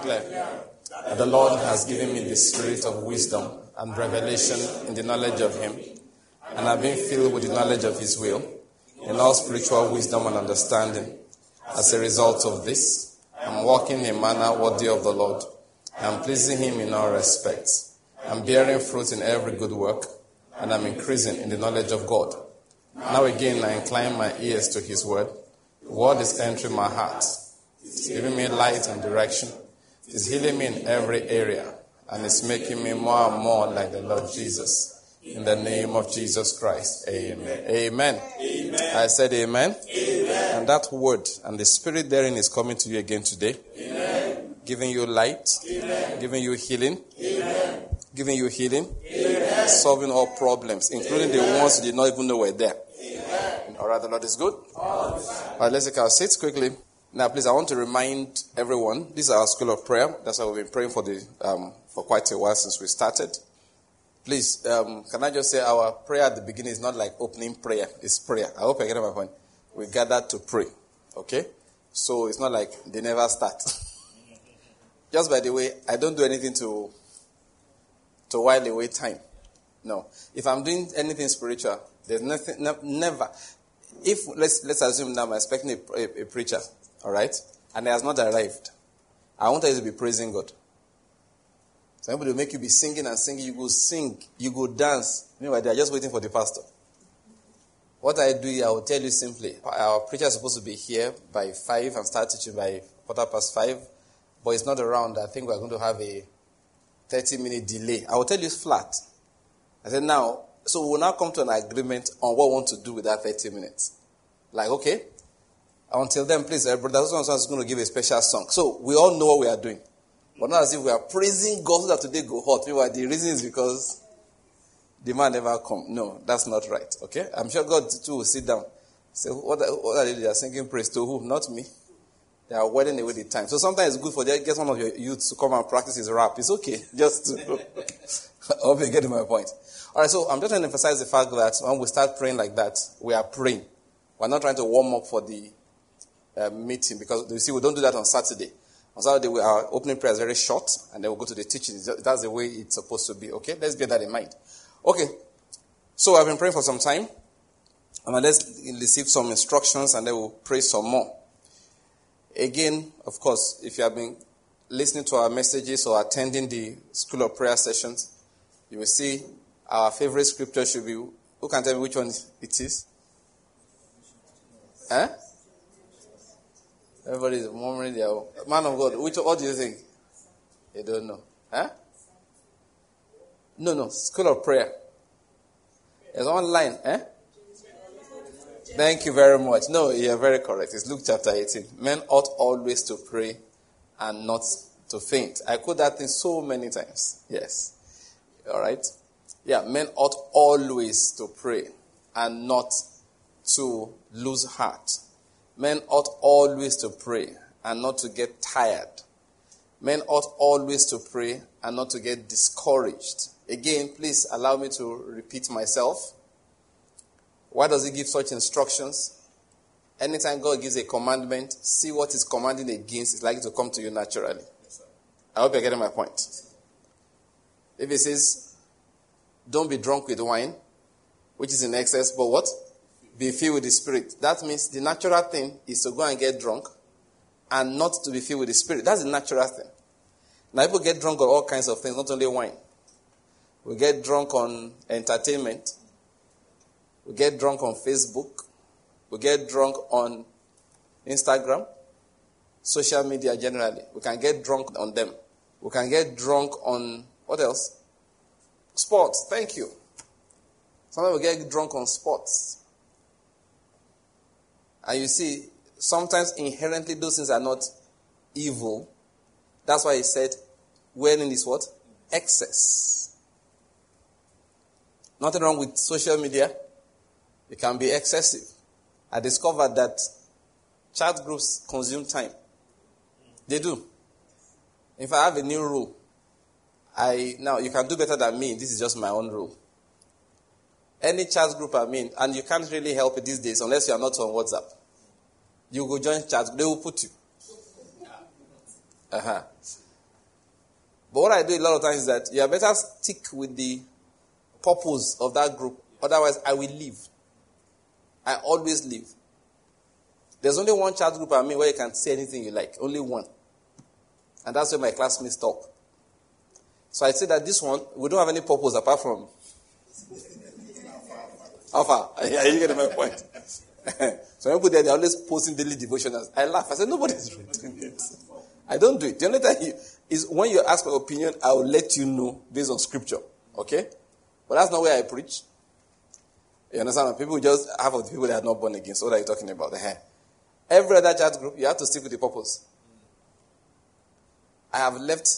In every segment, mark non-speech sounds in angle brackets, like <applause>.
Declare. The Lord has given me the spirit of wisdom and revelation in the knowledge of Him, and I've been filled with the knowledge of His will, in all spiritual wisdom and understanding. As a result of this, I'm walking in a manner worthy of the Lord. I'm pleasing Him in all respects. I'm bearing fruit in every good work, and I'm increasing in the knowledge of God. Now again, I incline my ears to His word. The word is entering my heart. It's giving me light and direction. It's healing me in every area, and it's making me more and more like the Lord Jesus. In the name of Jesus Christ. Amen. Amen. amen. I said amen. amen. And that word and the spirit therein is coming to you again today. Amen. Giving you light. Giving you healing. Giving you healing. Solving all problems, including the ones you did not even know were there. All right, the Lord is good. All right, let's take our seats quickly. Now, please, I want to remind everyone this is our school of prayer. That's why we've been praying for the um, for quite a while since we started. Please, um, can I just say our prayer at the beginning is not like opening prayer, it's prayer. I hope I get my point. We gather to pray. Okay? So it's not like they never start. <laughs> just by the way, I don't do anything to to while away time. No. If I'm doing anything spiritual, there's nothing, no, never. If let's let's assume now I'm expecting a, a, a preacher, all right, and he has not arrived, I want you to be praising God. Somebody will make you be singing and singing. You go sing, you go dance. Meanwhile, they are just waiting for the pastor. What I do, I will tell you simply. Our preacher is supposed to be here by five and start teaching by quarter past five, but it's not around. I think we're going to have a 30 minute delay. I will tell you flat. I said, now, so we'll now come to an agreement on what we want to do with that 30 minutes. Like, okay, until then, please, uh, Brother so is going to give a special song. So we all know what we are doing. But not as if we are praising God that today go hot. Meanwhile, the reason is because the man never come. No, that's not right. Okay? I'm sure God too will sit down. Say, what, are, what are they? Are singing praise to who? Not me. They are wedding away the time. So sometimes it's good for them, get one of your youths to come and practice his rap. It's okay. <laughs> Just to, <laughs> I hope you get my point. All right, so I'm just trying to emphasize the fact that when we start praying like that, we are praying. We're not trying to warm up for the uh, meeting because you see, we don't do that on Saturday. On Saturday, we, our opening prayer is very short, and then we'll go to the teaching. That's the way it's supposed to be. Okay, let's bear that in mind. Okay, so I've been praying for some time, and let's receive some instructions, and then we'll pray some more. Again, of course, if you have been listening to our messages or attending the school of prayer sessions, you will see our favorite scripture should be. Who can tell me which one it is? Huh? Everybody is murmuring their own. Man of God, which, what do you think? You don't know. Huh? No, no. School of prayer. It's online. Eh? Thank you very much. No, you're very correct. It's Luke chapter 18. Men ought always to pray and not to faint. I quote that thing so many times. Yes. All right. Yeah, men ought always to pray and not to lose heart. Men ought always to pray and not to get tired. Men ought always to pray and not to get discouraged. Again, please allow me to repeat myself. Why does he give such instructions? Anytime God gives a commandment, see what he's commanding against. It's likely to come to you naturally. I hope you're getting my point. If he says, don't be drunk with wine, which is in excess, but what? Be filled with the Spirit. That means the natural thing is to go and get drunk and not to be filled with the Spirit. That's the natural thing. Now, people get drunk on all kinds of things, not only wine. We get drunk on entertainment. We get drunk on Facebook. We get drunk on Instagram, social media generally. We can get drunk on them. We can get drunk on what else? Sports. Thank you. Sometimes we get drunk on sports. And you see, sometimes inherently those things are not evil. That's why he said, wherein is what? Excess. Nothing wrong with social media. It can be excessive. I discovered that chat groups consume time. They do. If I have a new rule, I now you can do better than me. This is just my own rule. Any chat group I'm in, and you can't really help it these days unless you are not on WhatsApp. You go join chat, they will put you. Uh-huh. But what I do a lot of times is that you better stick with the purpose of that group. Otherwise, I will leave. I always leave. There's only one chat group I mean where you can say anything you like. Only one. And that's where my classmates talk. So I say that this one, we don't have any purpose apart from Alpha. Yeah, are you get my point. <laughs> so people there, they're always posting daily devotionals. I laugh. I said, nobody's <laughs> reading it. I don't do it. The only time you, is when you ask my opinion, I will let you know based on scripture. Okay? But that's not where I preach. You understand? People just, half of the people that are not born again. So what are you talking about? Every other chat group, you have to stick with the purpose. I have left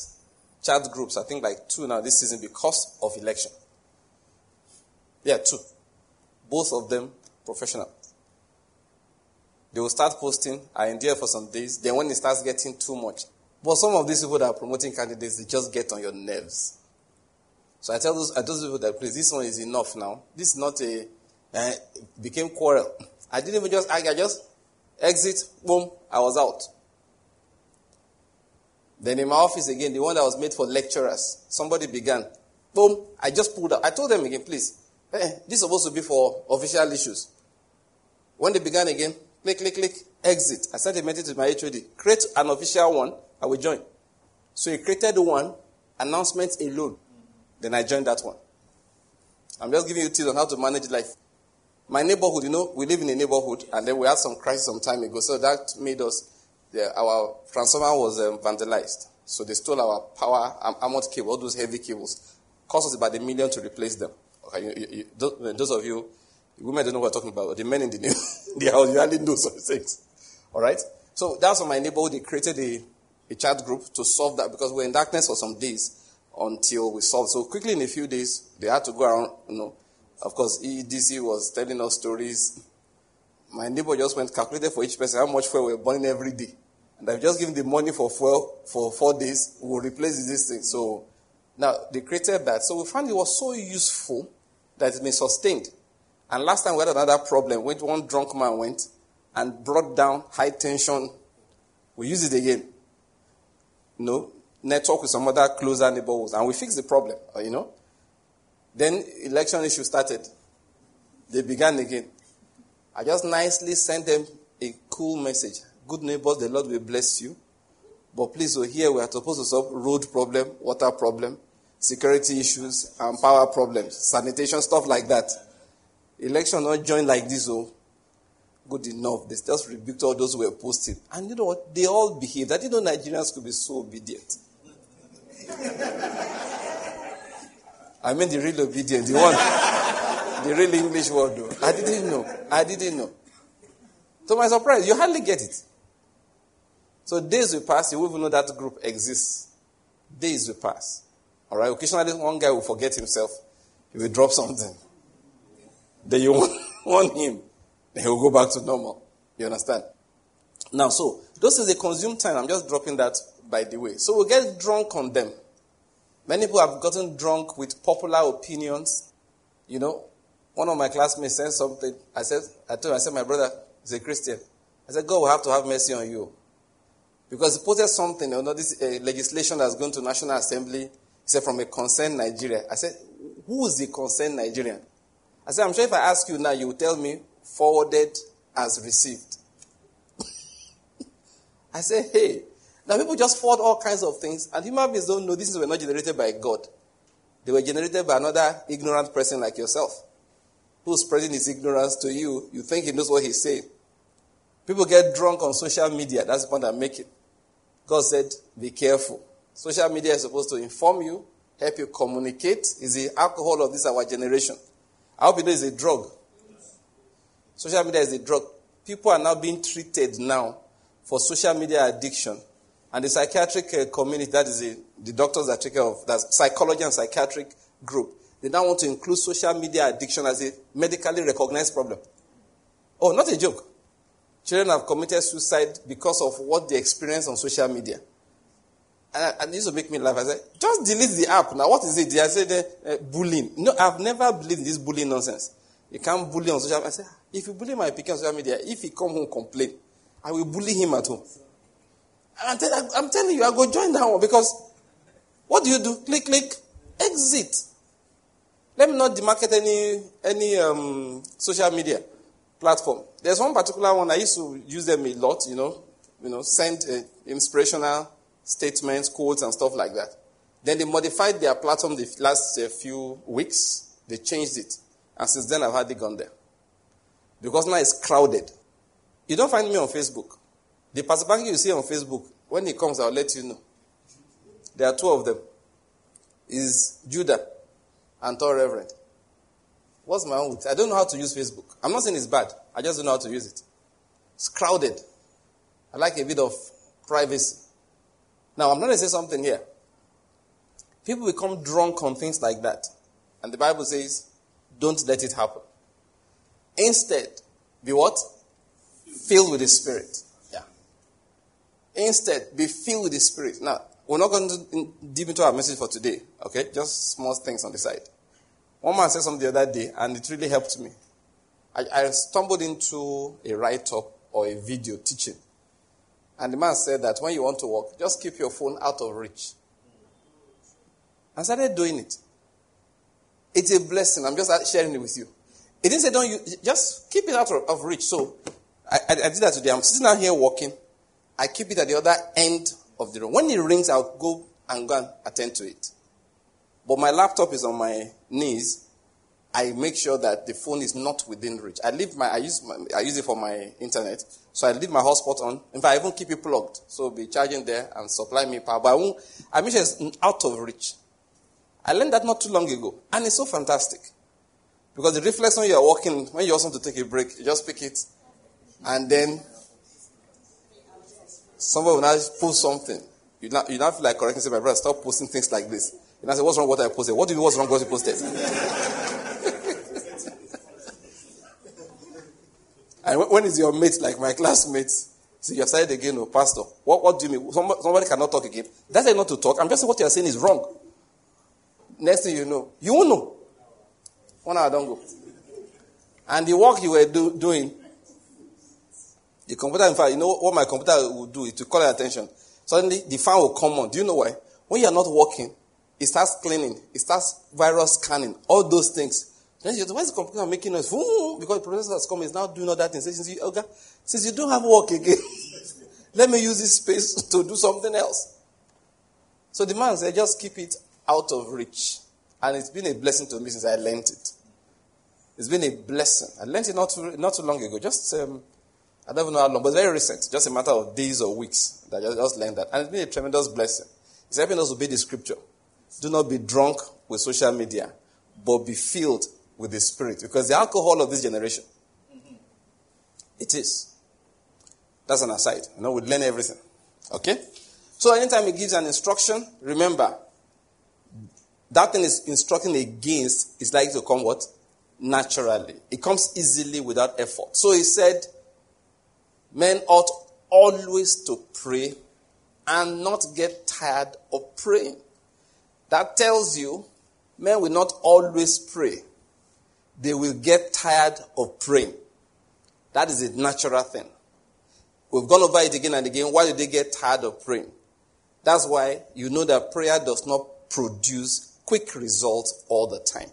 chat groups, I think like two now this season because of election. Yeah, two. Both of them professional. They will start posting, I there for some days. Then when it starts getting too much. But some of these people that are promoting candidates, they just get on your nerves. So I tell those, I tell those people that please, this one is enough now. This is not a, uh, became quarrel. I didn't even just argue, I just exit, boom, I was out. Then in my office again, the one that was made for lecturers, somebody began. Boom, I just pulled out. I told them again, please, hey, eh, this is supposed to be for official issues. When they began again, click, click, click, exit. I sent a message to my HOD. Create an official one, I will join. So he created one, announcement alone. Then I joined that one. I'm just giving you tips on how to manage life. My neighborhood, you know, we live in a neighborhood, and then we had some crisis some time ago, so that made us the, our transformer was um, vandalized. So they stole our power armored cable, all those heavy cables. Cost us about a million to replace them. Okay, you, you, those, uh, those, of you, women don't know what I'm talking about, the men in the, new, <laughs> they you only know some things. All right? So that's what my neighborhood, they created a, a chat group to solve that because we we're in darkness for some days until we solved. So quickly in a few days, they had to go around, you know. Of course, EDC was telling us stories. My neighbor just went calculated for each person how much fuel we we're burning every day. And I've just given the money for fuel for four days. We'll replace this thing. So now they created that. So we found it was so useful that it's been sustained. And last time we had another problem when one drunk man went and brought down high tension. We use it again. You know, network with some other closer neighborhoods. And we fixed the problem, uh, you know. Then election issue started. They began again. I just nicely sent them a cool message. Good neighbors, the Lord will bless you. But please, so here we are supposed to solve road problem, water problem, security issues, and power problems, sanitation, stuff like that. Election not joined like this, oh. Good enough. They just rebuked all those who were posting. And you know what? They all behaved. I didn't know Nigerians could be so obedient. <laughs> I mean the real obedient, the one, the real English word though. I didn't know. I didn't know. To my surprise, you hardly get it. So days will pass, you won't even know that group exists. Days will pass. All right. Occasionally, one guy will forget himself. He will drop something. Then you <laughs> want him. Then he will go back to normal. You understand? Now, so those is a consume time. I'm just dropping that by the way. So we get drunk on them. Many people have gotten drunk with popular opinions. You know, one of my classmates said something. I said, I told him, I said, my brother is a Christian. I said, God will have to have mercy on you. Because he posted something, you know, this uh, legislation that's going to National Assembly. He said, from a concerned Nigeria. I said, who is the concerned Nigerian? I said, I'm sure if I ask you now, you will tell me forwarded as received. <laughs> I said, hey, now people just forward all kinds of things, and human beings don't know these were not generated by God. They were generated by another ignorant person like yourself, who's spreading his ignorance to you. You think he knows what he's saying. People get drunk on social media. That's the point I'm making. God said, be careful. Social media is supposed to inform you, help you communicate. Is the alcohol of this our generation. I hope you know it's a drug. Social media is a drug. People are now being treated now for social media addiction. And the psychiatric uh, community, that is the, the doctors that take care of, that psychology and psychiatric group, they now want to include social media addiction as a medically recognized problem. Oh, not a joke. Children have committed suicide because of what they experience on social media. And, and this will make me laugh. I said, just delete the app. Now, what is it? I said, uh, uh, bullying. No, I've never believed this bullying nonsense. You can't bully on social media. I said, if you bully my pikin on social media, if he come home complain, I will bully him at home. I'm, tell, I'm telling you, I go join that one because What do you do? Click, click, exit. Let me not demarket any any um, social media platform. There's one particular one I used to use them a lot. You know, you know, send uh, inspirational statements, quotes, and stuff like that. Then they modified their platform the last uh, few weeks. They changed it, and since then I've hardly gone there because now it's crowded. You don't find me on Facebook. The Pastor you see on Facebook, when he comes, I'll let you know. There are two of them. Is Judah and Tall Reverend. What's my own with? I don't know how to use Facebook. I'm not saying it's bad. I just don't know how to use it. It's crowded. I like a bit of privacy. Now, I'm going to say something here. People become drunk on things like that. And the Bible says, don't let it happen. Instead, be what? Filled with the Spirit. Yeah. Instead, be filled with the Spirit. Now, we're not going to deep into our message for today, okay? Just small things on the side. One man said something the other day, and it really helped me. I, I stumbled into a write up or a video teaching. And the man said that when you want to work, just keep your phone out of reach. I started doing it. It's a blessing. I'm just sharing it with you. It didn't say don't you just keep it out of, of reach. So I, I, I, did that today. I'm sitting out here walking. I keep it at the other end of the room. When it rings, I'll go and go and attend to it. But my laptop is on my knees. I make sure that the phone is not within reach. I leave my I use my, I use it for my internet. So I leave my hotspot on. In fact, I even keep it plugged. So be charging there and supply me power. But I won't I make sure it's out of reach. I learned that not too long ago. And it's so fantastic. Because the reflex when you're walking, when you also want to take a break, you just pick it and then somebody will now post something. You not you not feel like correcting, say, my brother, stop posting things like this. And I said, what's wrong with what I posted? What do you mean what's wrong with what you posted? <laughs> and when is your mate, like my classmates, see, you're started again, oh, pastor. What, what do you mean? Somebody, somebody cannot talk again. That's not to talk. I'm just saying what you're saying is wrong. Next thing you know, you won't know. One hour, don't go. And the work you were do, doing, the computer, in fact, you know what my computer will do? It will call your attention. Suddenly, the fan will come on. Do you know why? When you are not working, it starts cleaning, it starts virus scanning, all those things. Then you why is the computer making noise? Because the professor has come, is now doing all that thing. Since you, okay, since you don't have work again, <laughs> let me use this space <laughs> to do something else. So the man said, just keep it out of reach. And it's been a blessing to me since I learned it. It's been a blessing. I learned it not too, not too long ago. Just, um, I don't even know how long, but very recent. Just a matter of days or weeks that I just learned that. And it's been a tremendous blessing. It's helping us obey the scripture. Do not be drunk with social media, but be filled with the Spirit. Because the alcohol of this generation, it is. That's an aside. You know, we learn everything. Okay? So anytime he gives an instruction, remember, that thing is instructing against is likely to come what? Naturally. It comes easily without effort. So he said, men ought always to pray and not get tired of praying. That tells you men will not always pray. They will get tired of praying. That is a natural thing. We've gone over it again and again. Why do they get tired of praying? That's why you know that prayer does not produce quick results all the time.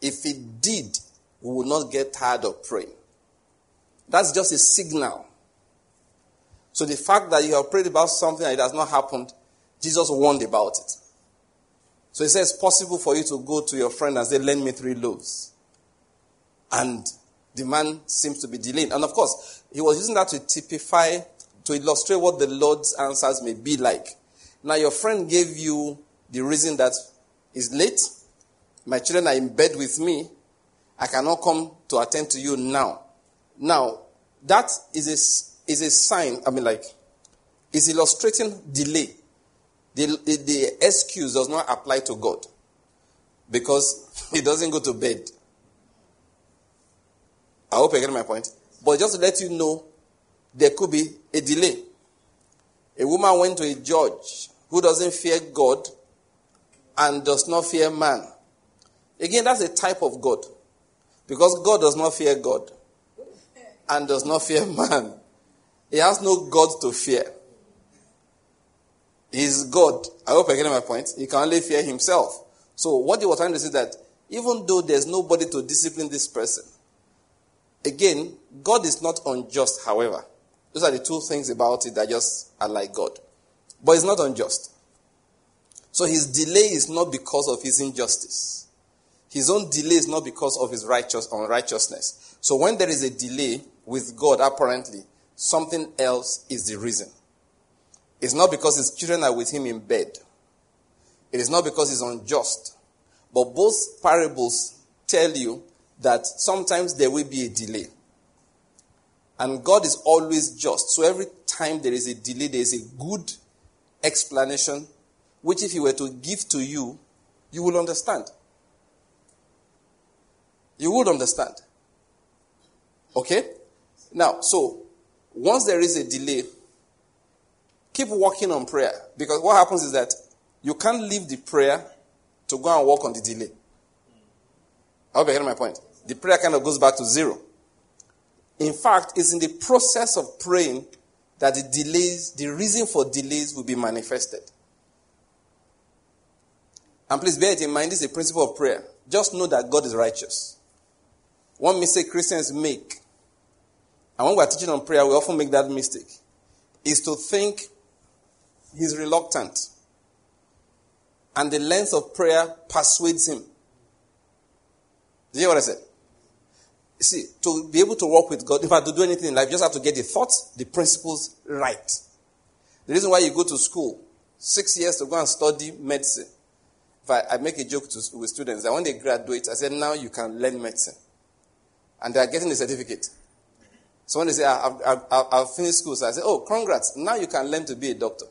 If it did, we would not get tired of praying. That's just a signal. So the fact that you have prayed about something and it has not happened, Jesus warned about it. So he says possible for you to go to your friend and say, lend me three loaves. And the man seems to be delaying. And of course, he was using that to typify, to illustrate what the Lord's answers may be like. Now, your friend gave you the reason that it's late. My children are in bed with me. I cannot come to attend to you now. Now, that is a, is a sign, I mean, like, is illustrating delay. The, the, excuse does not apply to God because <laughs> he doesn't go to bed. I hope you get my point. But just to let you know, there could be a delay. A woman went to a judge who doesn't fear God and does not fear man. Again, that's a type of God. Because God does not fear God and does not fear <laughs> man. He has no God to fear. He's God. I hope I get my point. He can only fear himself. So what they were trying to say is that even though there's nobody to discipline this person, again, God is not unjust, however. Those are the two things about it that just are like God. But it's not unjust. So his delay is not because of his injustice. His own delay is not because of his righteous unrighteousness. So when there is a delay with God, apparently, something else is the reason. It's not because his children are with him in bed. It is not because he's unjust. But both parables tell you that sometimes there will be a delay. And God is always just. So every time there is a delay, there is a good explanation, which if He were to give to you, you will understand. You would understand. Okay? Now, so once there is a delay, keep working on prayer. Because what happens is that you can't leave the prayer to go and work on the delay. I hope you hear my point. The prayer kind of goes back to zero. In fact, it's in the process of praying that the delays, the reason for delays will be manifested. And please bear it in mind, this is a principle of prayer. Just know that God is righteous. One mistake Christians make, and when we're teaching on prayer, we often make that mistake, is to think he's reluctant. And the length of prayer persuades him. Do you hear what I said? see, to be able to work with God, in fact, to do anything in life, you just have to get the thoughts, the principles right. The reason why you go to school, six years to go and study medicine. If I, I make a joke to, with students that when they graduate, I said, now you can learn medicine. And they are getting the certificate. So when they say, I've, I've, I've finished school, so I say, oh, congrats, now you can learn to be a doctor.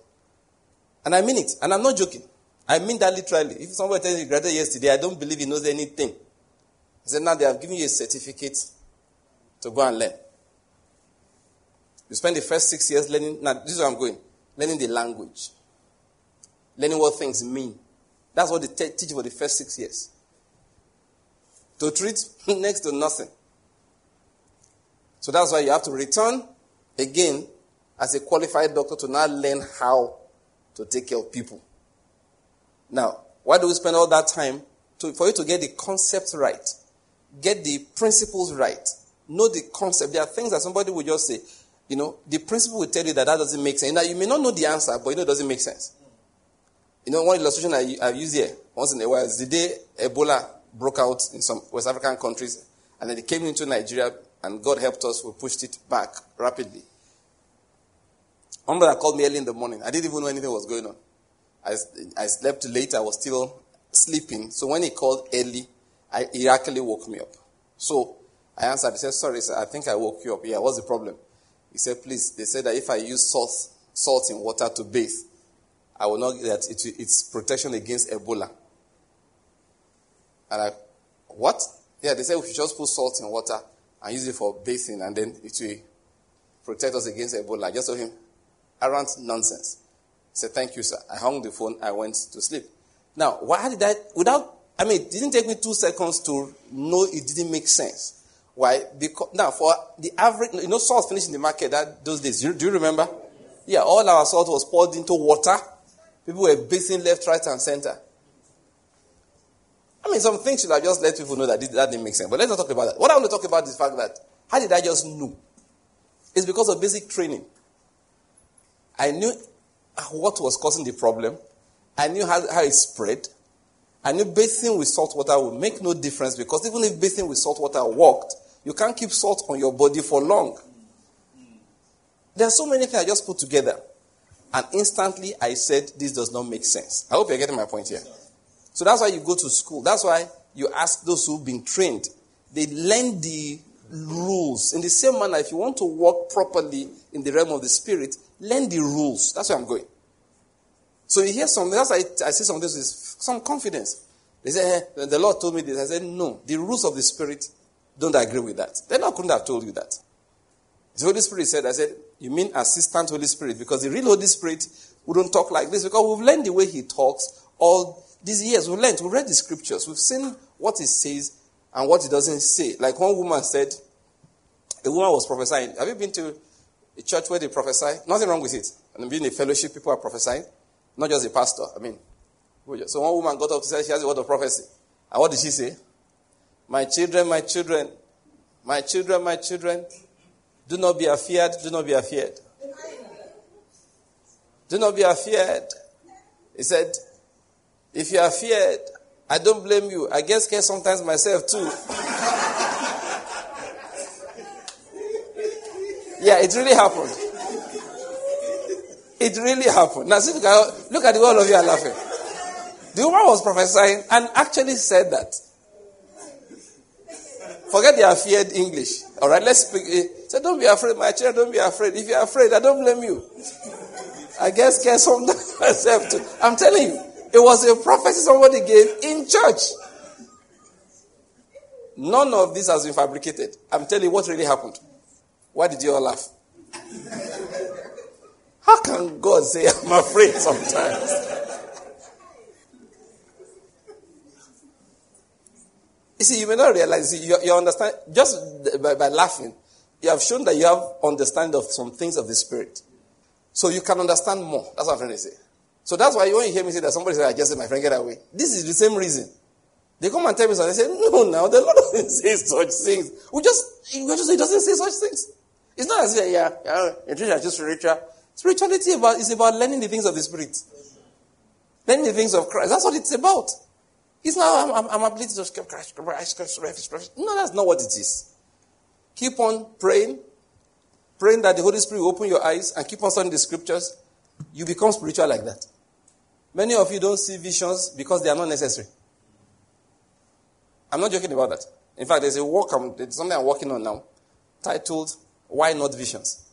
And I mean it. And I'm not joking. I mean that literally. If somebody tells you graduated yesterday, I don't believe he knows anything. He said, Now they have given you a certificate to go and learn. You spend the first six years learning. Now, this is where I'm going. Learning the language, learning what things mean. That's what they te- teach for the first six years. To treat <laughs> next to nothing. So that's why you have to return again as a qualified doctor to now learn how to take care of people. Now, why do we spend all that time? To, for you to get the concept right get the principles right. Know the concept. There are things that somebody will just say, you know, the principle will tell you that that doesn't make sense. Now, you may not know the answer, but you know it doesn't make sense. You know, one illustration I, I use here once in a while is the day Ebola broke out in some West African countries, and then it came into Nigeria, and God helped us, we pushed it back rapidly. One brother called me early in the morning. I didn't even know anything was going on. I, I slept late, I was still sleeping. So when he called early, I, he actually woke me up. So I answered. He said, Sorry, sir, I think I woke you up. Yeah, what's the problem? He said, Please, they said that if I use salt, salt in water to bathe, I will not that it, it's protection against Ebola. And I, what? Yeah, they said we should just put salt in water and use it for bathing, and then it will protect us against Ebola. I just told him, around nonsense. He said, Thank you, sir. I hung the phone, I went to sleep. Now, why did I, without I mean, it didn't take me two seconds to know it didn't make sense. Why? Because now, for the average, you know, salt finished in the market that those days. Do you remember? Yeah, all our salt was poured into water. People were bathing left, right, and center. I mean, some things should have just let people know that that didn't make sense. But let's not talk about that. What I want to talk about is the fact that how did I just know? It's because of basic training. I knew what was causing the problem. I knew how, how it spread. And if bathing with salt water will make no difference because even if bathing with salt water worked, you can't keep salt on your body for long. There are so many things I just put together. And instantly I said, this does not make sense. I hope you're getting my point here. So that's why you go to school. That's why you ask those who've been trained. They learn the rules. In the same manner, if you want to work properly in the realm of the spirit, learn the rules. That's where I'm going. So you hear something, that's why I, I say something with some confidence. They say, eh, the Lord told me this. I said, no, the rules of the Spirit don't agree with that. Then I couldn't have told you that. The Holy Spirit said, I said, you mean assistant Holy Spirit? Because the real Holy Spirit wouldn't talk like this because we've learned the way he talks all these years. We've learned, we've read the scriptures, we've seen what he says and what he doesn't say. Like one woman said, a woman was prophesying. Have you been to a church where they prophesy? Nothing wrong with it. And being a fellowship, people are prophesying. Not just a pastor. I mean, so one woman got up to say she has a word of prophecy. And what did she say? My children, my children, my children, my children, do not be afeared, do not be afeared. Do not be afeared. He said, if you are feared, I don't blame you. I get scared sometimes myself too. Yeah, it really happened. It really happened. Now, see, look at the all of you are laughing. The woman was prophesying and actually said that. Forget the feared English. All right, let's speak. Eh, say, don't be afraid, my child. Don't be afraid. If you're afraid, I don't blame you. I guess get sometimes myself too. I'm telling you, it was a prophecy somebody gave in church. None of this has been fabricated. I'm telling you what really happened. Why did you all laugh? How can God say I'm afraid sometimes? you see, you may not realize, you, you understand, just by, by laughing, you have shown that you have understanding of some things of the Spirit. So you can understand more. That's what I'm trying to say. So that's why when you hear me say that somebody said, I just said, my friend, get away. This is the same reason. They come and tell me something. They say, no, now the Lord <laughs> doesn't say such things. We just, we just, he doesn't say such things. It's not as if, yeah, yeah, yeah just spiritual. Spirituality is about learning the things of the Spirit. Learning the things of Christ. That's what it's about. It's not, I'm, I'm, I'm ability to Christ, Christ, Christ, Christ. No, that's not what it is. Keep on praying, praying that the Holy Spirit will open your eyes and keep on studying the scriptures. You become spiritual like that. Many of you don't see visions because they are not necessary. I'm not joking about that. In fact, there's a work, there's something I'm working on now titled Why Not Visions?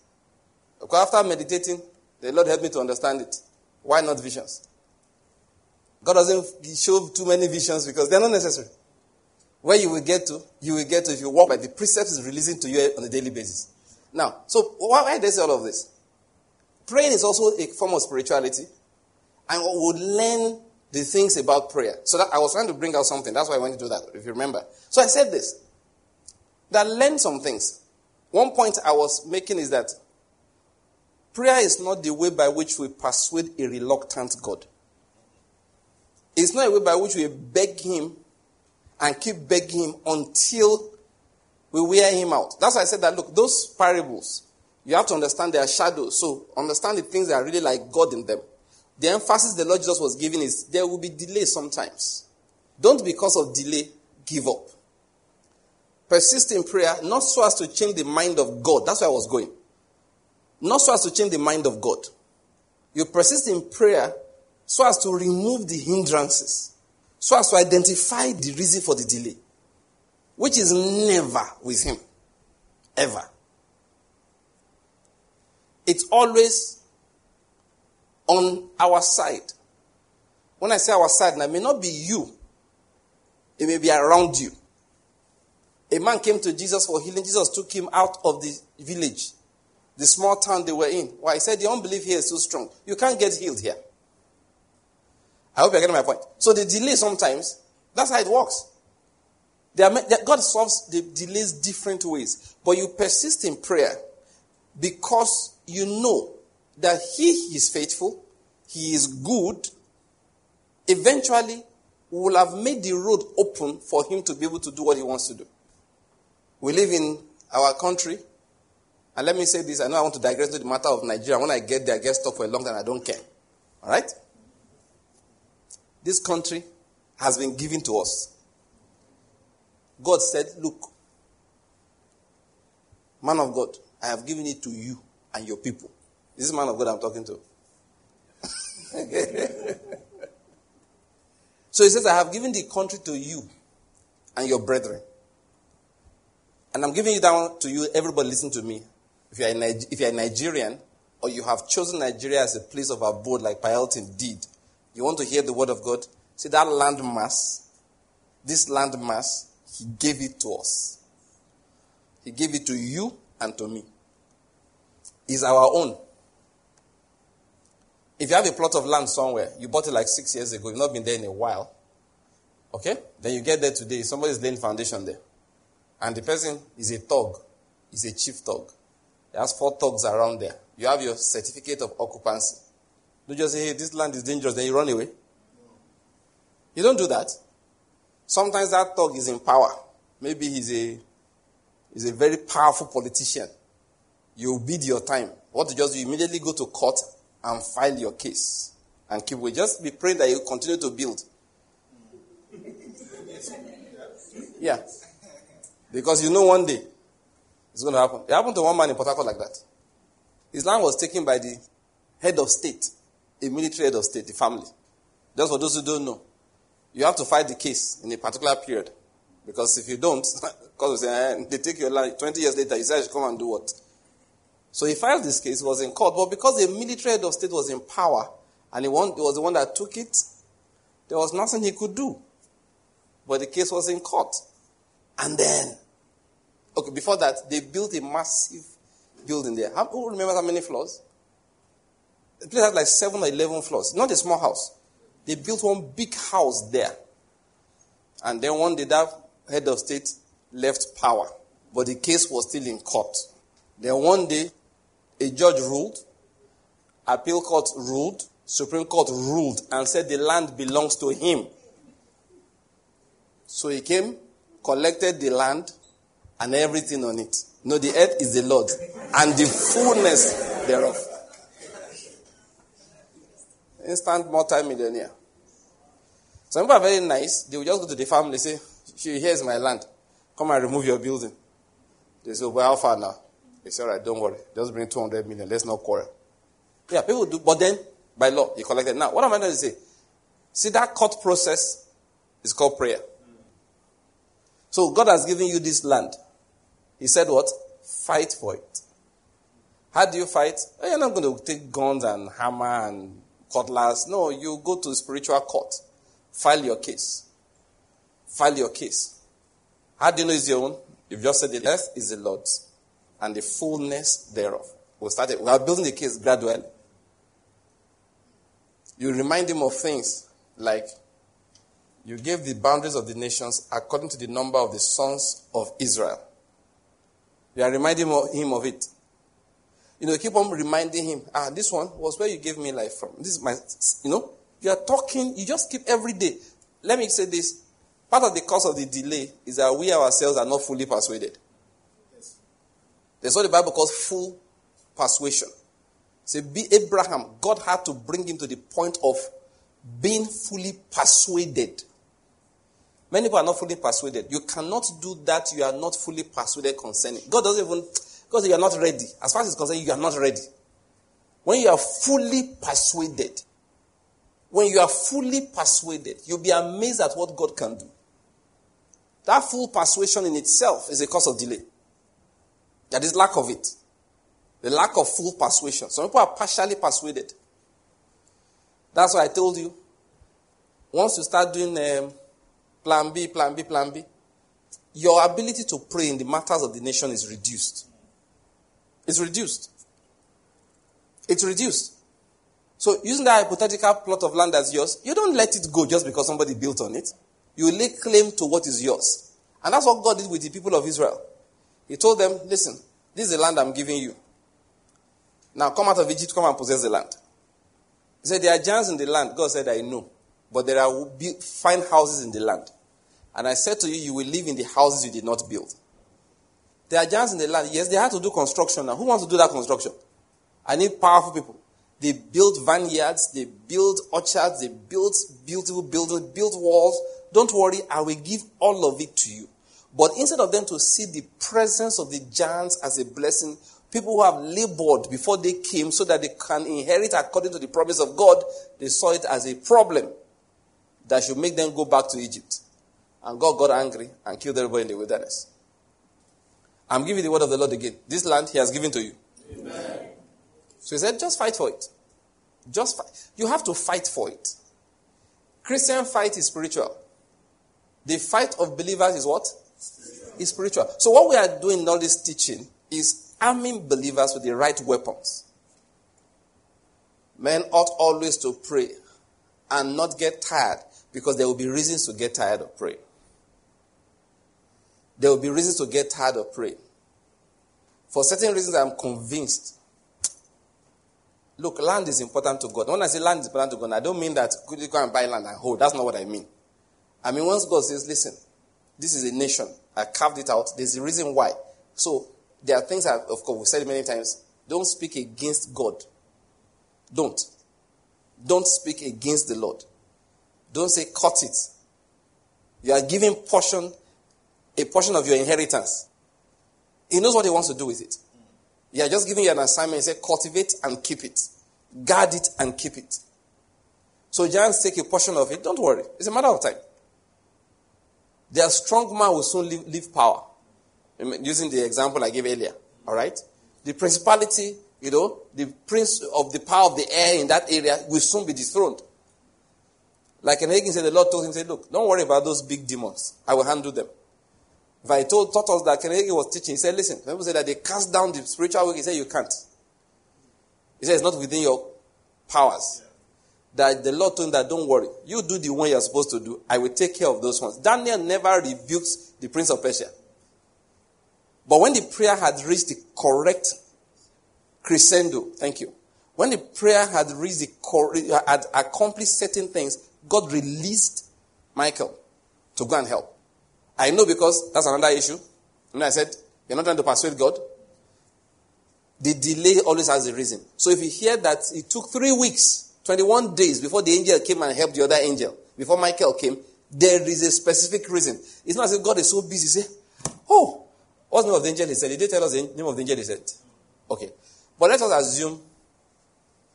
Because after meditating, the Lord helped me to understand it. Why not visions? God doesn't show too many visions because they're not necessary. Where you will get to, you will get to if you walk by the precepts is releasing to you on a daily basis. Now, so why, does all of this? Praying is also a form of spirituality, and we would learn the things about prayer. So that I was trying to bring out something. That's why I went to do that, if you remember. So I said this. That learn some things. One point I was making is that prayer is not the way by which we persuade a reluctant God. It's not a way by which we beg him and keep begging him until we wear him out. That's why I said that look, those parables, you have to understand their shadows. So understand the things that are really like God in them. The emphasis the Lord Jesus was giving is there will be delay sometimes. Don't because of delay give up. Persist in prayer, not so as to change the mind of God. That's where I was going. Not so as to change the mind of God. You persist in prayer so as to remove the hindrances, so as to identify the reason for the delay, which is never with Him. Ever. It's always on our side. When I say our side, it may not be you, it may be around you. A man came to Jesus for healing. Jesus took him out of the village, the small town they were in. Why? He said, The unbelief here is too strong. You can't get healed here. I hope you're getting my point. So the delay sometimes, that's how it works. Are, God solves the delays different ways. But you persist in prayer because you know that He is faithful, He is good. Eventually, will have made the road open for Him to be able to do what He wants to do. We live in our country, and let me say this I know I want to digress to the matter of Nigeria. When I get there, I get stuck for a long time, I don't care. All right? This country has been given to us. God said, Look, man of God, I have given it to you and your people. This is man of God I'm talking to. <laughs> so he says, I have given the country to you and your brethren. And I'm giving it down to you, everybody listen to me. If you're, a, if you're a Nigerian, or you have chosen Nigeria as a place of abode like Payaltin did, you want to hear the word of God? See that land mass, this land mass, He gave it to us. He gave it to you and to me. It's our own. If you have a plot of land somewhere, you bought it like six years ago, you've not been there in a while. Okay? Then you get there today, somebody's laying foundation there. And the person is a thug, is a chief thug. He has four thugs around there. You have your certificate of occupancy. Don't just say, hey, this land is dangerous, then you run away. You don't do that. Sometimes that thug is in power. Maybe he's a, he's a very powerful politician. You bid your time. What you just do, you immediately go to court and file your case and keep away. Just be praying that you continue to build. <laughs> Yeah. Because you know one day it's going to happen. It happened to one man in Port Harcourt like that. His land was taken by the head of state, a military head of state, the family. Just for those who don't know, you have to fight the case in a particular period. Because if you don't, <laughs> because eh, they take your land, 20 years later, you say, come and do what? So he filed this case, was in court. But because the military head of state was in power, and he was the one that took it, there was nothing he could do. But the case was in court. And then, okay, before that, they built a massive building there. How, who remembers how many floors? The place had like seven or eleven floors. Not a small house. They built one big house there. And then one day that head of state left power. But the case was still in court. Then one day, a judge ruled, appeal court ruled, Supreme Court ruled and said the land belongs to him. So he came, collected the land and everything on it. No, the earth is the Lord and the fullness thereof. Instant multi-millionaire. Some people are very nice. They will just go to the family say, here's my land. Come and remove your building. They say, well, how far now? They say, all right, don't worry. Just bring 200 million. Let's not quarrel. Yeah, people do. But then, by law, he collected. Now, what am I going to say? See, that court process is called prayer. So God has given you this land. He said what? Fight for it. How do you fight? Oh, you're not going to take guns and hammer and cutlass. No, you go to spiritual court. File your case. File your case. How do you know it's your own? You've just said the earth is the Lord's and the fullness thereof. We started. We are building the case gradually. You remind him of things like you gave the boundaries of the nations according to the number of the sons of Israel. You are reminding him of it. You know, keep on reminding him, ah, this one was where you gave me life from. This is my, you know, you are talking, you just keep every day. Let me say this. Part of the cause of the delay is that we ourselves are not fully persuaded. That's what the Bible calls full persuasion. Say, be Abraham, God had to bring him to the point of being fully persuaded. Many people are not fully persuaded. You cannot do that. You are not fully persuaded concerning. God doesn't even, because you are not ready. As far as it's concerned, you are not ready. When you are fully persuaded, when you are fully persuaded, you'll be amazed at what God can do. That full persuasion in itself is a cause of delay. That is lack of it. The lack of full persuasion. Some people are partially persuaded. That's why I told you. Once you start doing um, plan B, plan B, plan B, your ability to pray in the matters of the nation is reduced. It's reduced. It's reduced. So, using that hypothetical plot of land as yours, you don't let it go just because somebody built on it. You lay claim to what is yours. And that's what God did with the people of Israel. He told them, listen, this is the land I'm giving you. Now come out of Egypt, come and possess the land. He said, There are giants in the land. God said, I know. But there are fine houses in the land. And I said to you, you will live in the houses you did not build. There are giants in the land. Yes, they had to do construction now. Who wants to do that construction? I need powerful people. They built vineyards, they built orchards, they built beautiful buildings, built walls. Don't worry, I will give all of it to you. But instead of them to see the presence of the giants as a blessing, people who have labored before they came so that they can inherit according to the promise of God, they saw it as a problem that should make them go back to Egypt. And God got angry and killed everybody in the wilderness. I'm giving the word of the Lord again. This land he has given to you. Amen. So he said, just fight for it. Just fight. You have to fight for it. Christian fight is spiritual. The fight of believers is what? Spiritual. Is spiritual. So what we are doing in all this teaching is arming believers with the right weapons. Men ought always to pray and not get tired because there will be reasons to get tired of praying. There will be reasons to get tired of praying. For certain reasons, I'm convinced Look, land is important to God. When I say land is important to God, I don't mean that could you go and buy land and hold. That's not what I mean. I mean, once God says, listen, this is a nation, I carved it out, there's a reason why. So, there are things that, of course, we've said many times. Don't speak against God. Don't. Don't speak against the Lord. Don't say, cut it. You are giving portion, a portion of your inheritance. He knows what he wants to do with it. You are just giving you an assignment. Say, cultivate and keep it. Guard it and keep it. So giants take a portion of it. Don't worry. It's a matter of time. Their strong man will soon leave, leave power. Using the example I gave earlier. All right? The principality, you know, the prince of the power of the air in that area will soon be dethroned. Like an Hagin said, the Lord told him, say, look, don't worry about those big demons. I will handle them. If I told, taught us that Kennedy was teaching, he said, listen, people say that they cast down the spiritual work. He said, you can't. He said, it's not within your powers. That the Lord told him that, don't worry. You do the one you're supposed to do. I will take care of those ones. Daniel never rebukes the prince of Persia. But when the prayer had reached the correct crescendo, thank you. When the prayer had reached the, had accomplished certain things, God released Michael to go and help. I know because that's another issue. And I said, you're not trying to persuade God. The delay always has a reason. So if you hear that it took three weeks, 21 days before the angel came and helped the other angel, before Michael came, there is a specific reason. It's not as if God is so busy. Say, oh, what's the name of the angel he said? He Did they tell us the name of the angel he said? Okay. But let us assume,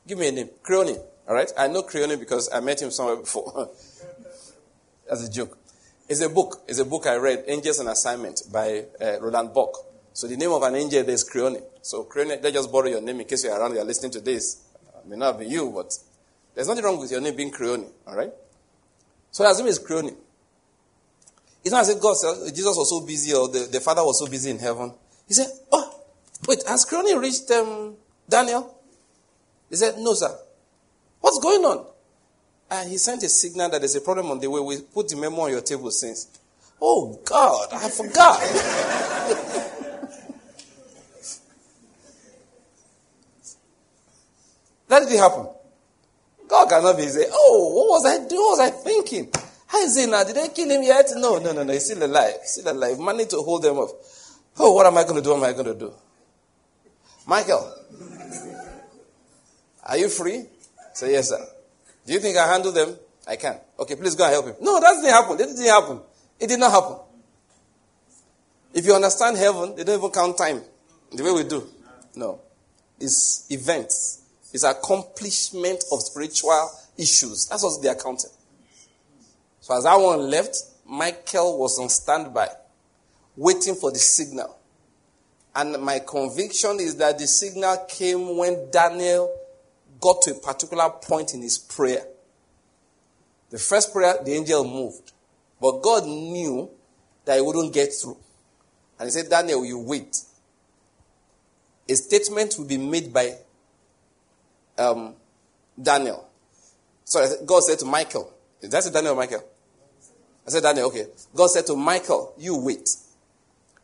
give me a name, Chrioni. All right? I know Chrioni because I met him somewhere before. <laughs> As a joke. It's a book. It's a book I read, Angels on Assignment by uh, Roland Buck. So the name of an angel is Chrioni. So Chrioni, they just borrow your name in case you're around, you're listening to this. It may not be you, but there's nothing wrong with your name being Chrioni. All right? So his name is Chrioni. It's not as if God Jesus was so busy or the, the Father was so busy in heaven. He said, Oh, wait, has Chrioni reached um, Daniel? He said, No, sir. What's going on? And he sent a signal that there's a problem on the way. We put the memo on your table since. Oh, God, I forgot. <laughs> that didn't happen. God cannot be saying, Oh, what was I doing? What was I thinking? How is it now? Did they kill him yet? No, no, no, no. He's still alive. Still alive. Money to hold them up. Oh, what am I going to do? What am I going to do? Michael, are you free? Say, yes, sir. Do you think I handle them? I can. Okay, please go and help him. No, that didn't happen. That didn't happen. It did not happen. If you understand heaven, they don't even count time the way we do. No. It's events. It's accomplishment of spiritual issues. That's what they are counting. So as that one left, Michael was on standby, waiting for the signal. And my conviction is that the signal came when Daniel got to a particular point in his prayer. The first prayer, the angel moved. But God knew that he wouldn't get through. And he said, Daniel, you wait. A statement will be made by um, Daniel. Sorry, God said to Michael. Did that say Daniel Michael? I said Daniel, okay. God said to Michael, you wait.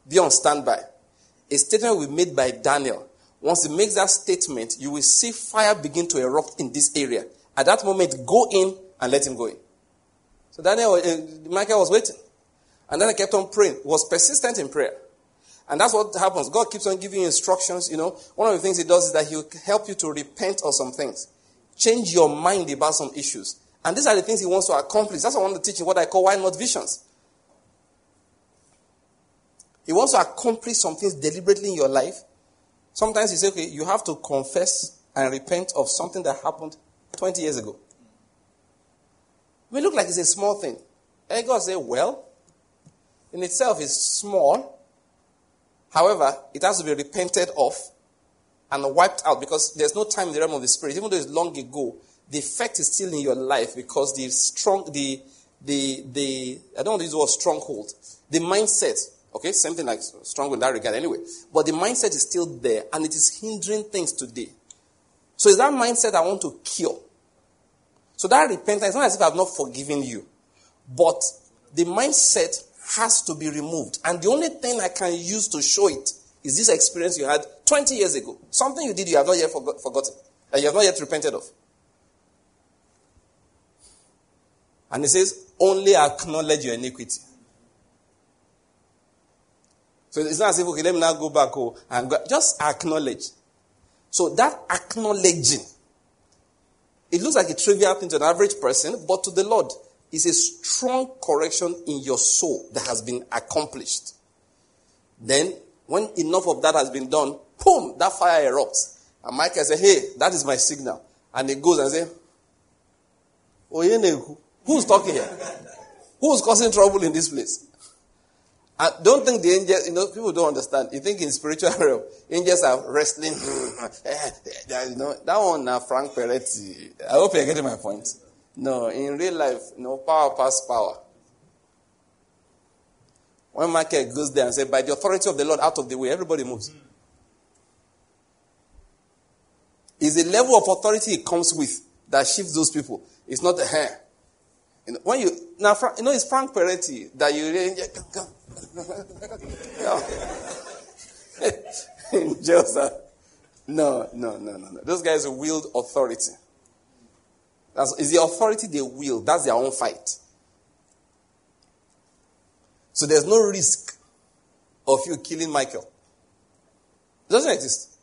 Be on standby. A statement will be made by Daniel. Once he makes that statement, you will see fire begin to erupt in this area. At that moment, go in and let him go in. So Daniel, uh, Michael was waiting. And then I kept on praying. Was persistent in prayer. And that's what happens. God keeps on giving you instructions. You know, one of the things he does is that he'll help you to repent of some things. Change your mind about some issues. And these are the things he wants to accomplish. That's why I want to teach you what I call why not visions. He wants to accomplish some things deliberately in your life Sometimes you say, okay, you have to confess and repent of something that happened 20 years ago. We look like it's a small thing. And God say, well, in itself it's small. However, it has to be repented of and wiped out because there's no time in the realm of the spirit. Even though it's long ago, the effect is still in your life because the strong, the, the, the, I don't want to use the word stronghold. The mindset Okay, same thing like strong in that regard anyway. But the mindset is still there and it is hindering things today. So it's that mindset I want to kill. So that repentance, it's not as if I've not forgiven you. But the mindset has to be removed. And the only thing I can use to show it is this experience you had 20 years ago. Something you did you have not yet forgot, forgotten. and you have not yet repented of. And he says, only acknowledge your iniquity. So it's not as if, okay, let me now go back oh, and go. just acknowledge. So that acknowledging, it looks like a trivial thing to an average person, but to the Lord, is a strong correction in your soul that has been accomplished. Then, when enough of that has been done, boom, that fire erupts. And Michael says, hey, that is my signal. And he goes and says, oh, who's talking here? Who's causing trouble in this place? I don't think the angels, you know, people don't understand. You think in spiritual <laughs> realm, angels are wrestling. <laughs> you know, that one, uh, Frank Peretti. I hope you're getting my point. No, in real life, no power past power. When Michael goes there and says, by the authority of the Lord out of the way, everybody moves. It's the level of authority it comes with that shifts those people. It's not the hair. You know, when you now, you know, it's Frank Peretti that you in Joseph. No, no, no, no, no. Those guys wield authority. That's is the authority they wield. That's their own fight. So there's no risk of you killing Michael. Doesn't exist.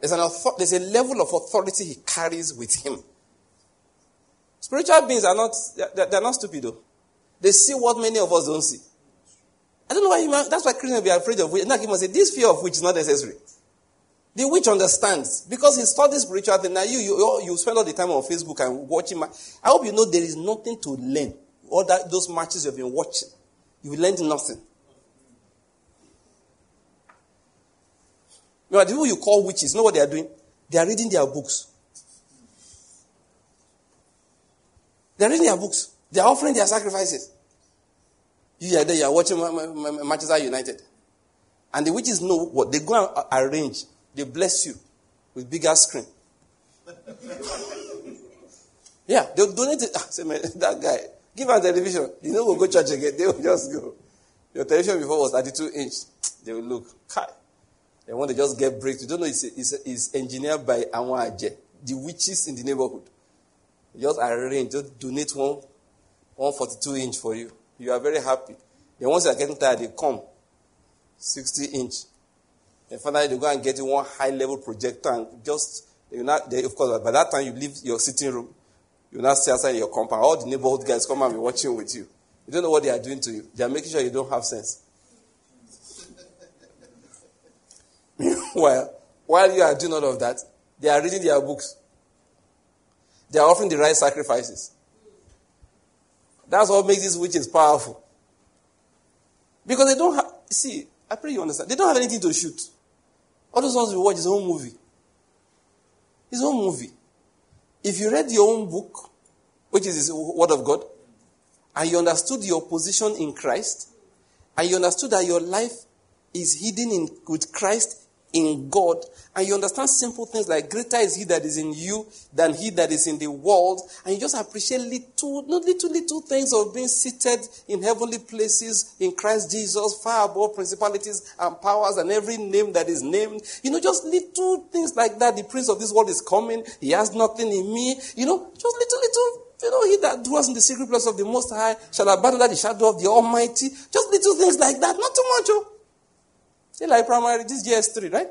There's, an there's a level of authority he carries with him. Spiritual beings are not, they're, not stupid though. They see what many of us don't see. I don't know why you, that's why Christians be afraid of witch. Now, he must say, this fear of which is not necessary. The witch understands because he studies spiritual things. Now you, you, you spend all the time on Facebook and watching. I hope you know there is nothing to learn. All that those matches you've been watching, you learned nothing. You know, the people you call witches, you know what they are doing? They are reading their books. They are reading their books. They are offering their sacrifices. You are there, you are watching Manchester United. And the witches know what they go and arrange. They bless you with bigger screen. <laughs> yeah, they'll donate it. <laughs> Say, man, that guy, give her television. You know, we'll go church again. <laughs> They will just go. Your television before was 32 inch. <tsk> They will look. Kai. They want to just get breaks. You don't know it's, it's, it's engineered by Anwa Aje, the witches in the neighborhood. Just arrange, just donate one, 142 inch for you. You are very happy. Then once you are getting tired, they come 60 inch. And finally, they go and get you one high level projector and just, you not, they, of course, by that time you leave your sitting room, you now stay outside your compound. All the neighborhood guys come and be watching with you. You don't know what they are doing to you. They are making sure you don't have sense. <laughs> Meanwhile, while you are doing all of that, they are reading their books. They are offering the right sacrifices. That's what makes these witches powerful. Because they don't have, see, I pray you understand. They don't have anything to shoot. All those ones we watch is own movie. His own movie. If you read your own book, which is the Word of God, and you understood your position in Christ, and you understood that your life is hidden in, with Christ in God, and you understand simple things like greater is He that is in you than He that is in the world, and you just appreciate little, no little, little things of being seated in heavenly places in Christ Jesus, far above principalities and powers and every name that is named. You know, just little things like that. The prince of this world is coming. He has nothing in me. You know, just little, little you know, he that dwells in the secret place of the Most High shall abide under the shadow of the Almighty. Just little things like that, not too much. Oh. Say like primary, this GS3, right?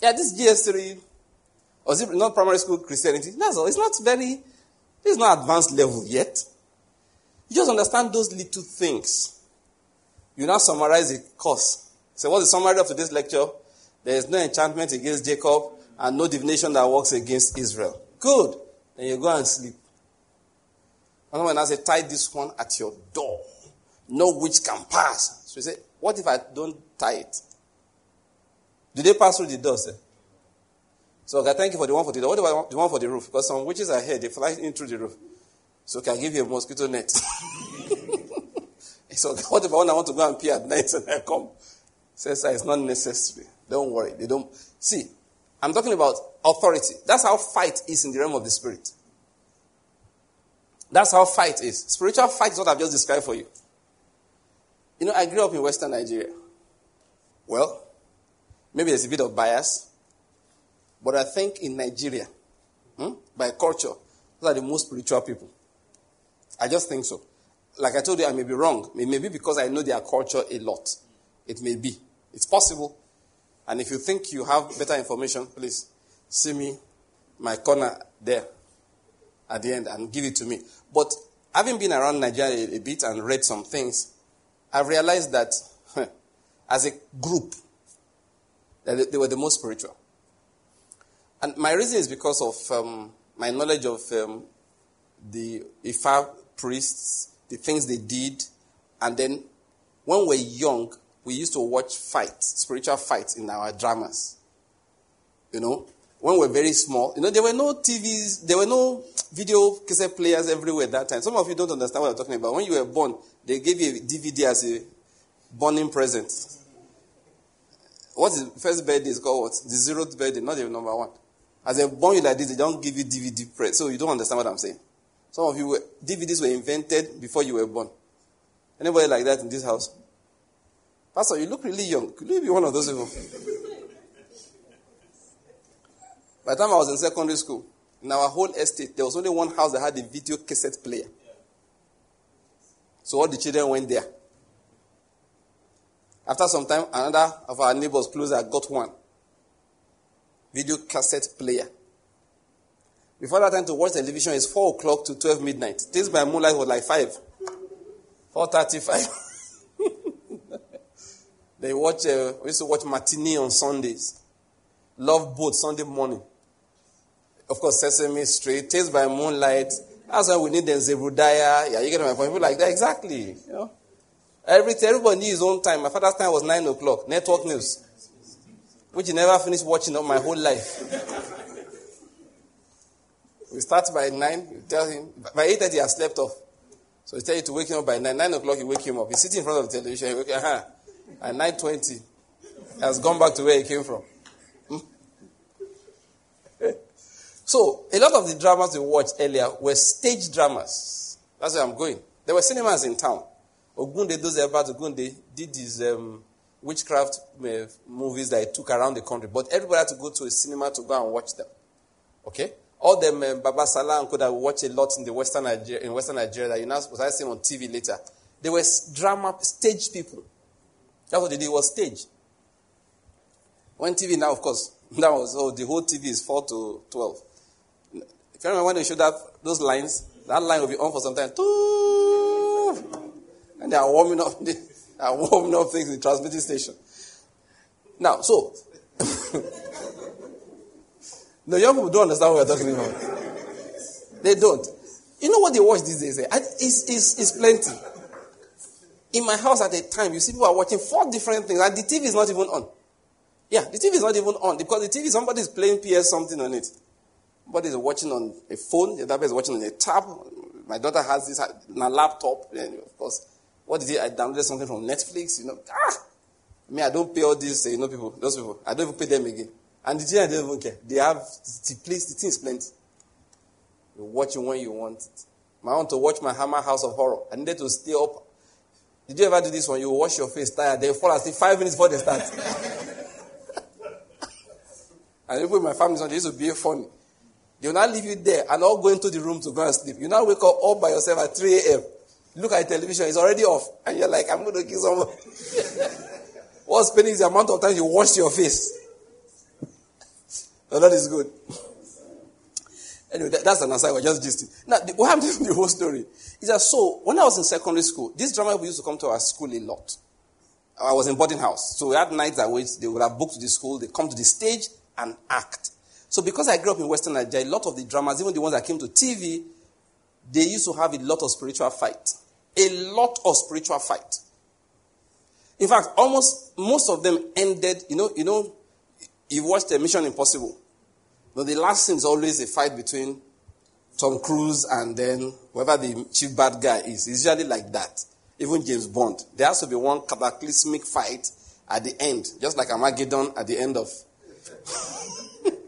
Yeah, this GS3, or is it not primary school Christianity? That's all. It's not very, it's not advanced level yet. You just understand those little things. You now summarize the course. So what's the summary of today's lecture? There is no enchantment against Jacob and no divination that works against Israel. Good. Then you go and sleep. And when I say, tie this one at your door, no witch can pass. So you say, what if I don't tie it? Do they pass through the door, sir? So okay, thank you for the one for the door. What about the one for the roof? Because some witches are here, they fly in through the roof. So can I give you a mosquito net? <laughs> so what about when I want to go and pee at night and I come? Says it's not necessary. Don't worry. They don't see. I'm talking about authority. That's how fight is in the realm of the spirit. That's how fight is. Spiritual fight is what I've just described for you. You know, I grew up in Western Nigeria. Well, maybe there's a bit of bias. But I think in Nigeria, hmm, by culture, those are the most spiritual people. I just think so. Like I told you, I may be wrong. It may be because I know their culture a lot. It may be. It's possible. And if you think you have better information, please see me, my corner there at the end, and give it to me. But having been around Nigeria a, a bit and read some things, I've realized that <laughs> as a group, that they were the most spiritual. And my reason is because of um, my knowledge of um, the Ifa priests, the things they did, and then when we were young, we used to watch fights, spiritual fights in our dramas. You know, when we were very small, you know, there were no TVs, there were no video cassette players everywhere at that time. Some of you don't understand what I'm talking about. When you were born, they gave you a DVD as a burning present. What is first birthday called what? The zeroth birthday, not the number one. As they born you like this, they don't give you DVD press. So you don't understand what I'm saying. Some of you were, DVDs were invented before you were born. Anybody like that in this house? Pastor, you look really young. Could you be one of those people? By the time I was in secondary school, in our whole estate, there was only one house that had a video cassette player. So all the children went there. After some time, another of our neighbors closer got one video cassette player. Before that time to watch television is 4 o'clock to 12 midnight. This by moonlight was like 5. 4.35. <laughs> they watch, uh, we used to watch matinee on Sundays. Love Boat Sunday morning. Of course, Sesame Street, Tales by Moonlight. That's why we need them Zebrudaya. Yeah, you get my point. People like that. Exactly. You know? Every, everybody needs his own time. My father's time was 9 o'clock. Network news. Which he never finished watching all my whole life. <laughs> we start by 9. You tell him. By 8 he has slept off. So he tell you to wake him up by 9. 9 o'clock, you wake him up. He's sitting in front of the television. You wake uh-huh. At 9.20, has gone back to where he came from. Hmm? So, a lot of the dramas we watched earlier were stage dramas. That's where I'm going. There were cinemas in town. Ogunde, those about Ogunde, did his um, witchcraft uh, movies that he took around the country. But everybody had to go to a cinema to go and watch them. Okay? All them uh, Baba Sala and that we watch a lot in the Western Nigeria, in Western Nigeria that you now was see on TV later. They were drama stage people. That's what they did was stage. When TV now, of course, <laughs> now was oh the whole TV is four to twelve. You remember when they showed that those lines, that line will be on for some time. And they are warming up. <laughs> They are warming up things in the transmitting station. Now, so <laughs> the young people don't understand what we're talking about. They don't. You know what they watch these days? Eh? It's, it's, it's plenty. In my house at a time, you see people are watching four different things, and the TV is not even on. Yeah, the TV is not even on because the TV, somebody is playing PS something on it. Somebody is watching on a phone, the other is watching on a tab. My daughter has this on a laptop, and of course, what did? I downloaded something from Netflix, you know. Ah! I mean, I don't pay all these, you know, people, those people. I don't even pay them again. And the children don't even care. They have the place, the thing is plenty. You watch when you want it. I want to watch my Hammer House of Horror. I needed to stay up. Did you ever do this one? You wash your face tired, then fall asleep five minutes before they start. <laughs> and in my family, they used to be funny. They will not leave you there and all go into the room to go and sleep. You now wake up all by yourself at 3 a.m. Look at the television, it's already off. And you're like, I'm going to kill someone. <laughs> What's spending is the amount of time you wash your face. So that is good. Anyway, that, that's an aside. We're just gisting. Now, the, what happened <laughs> in the whole story is that so when I was in secondary school, this drama we used to come to our school a lot. I was in boarding house, so we had nights at which they would have booked the school. They come to the stage and act. So because I grew up in Western Nigeria, a lot of the dramas, even the ones that came to TV, they used to have a lot of spiritual fight. A lot of spiritual fight. In fact, almost most of them ended. You know, you know, you watched a Mission Impossible. But the last scene is always a fight between Tom Cruise and then whoever the chief bad guy is. It's usually like that. Even James Bond. There has to be one cataclysmic fight at the end, just like Armageddon at the end of. <laughs>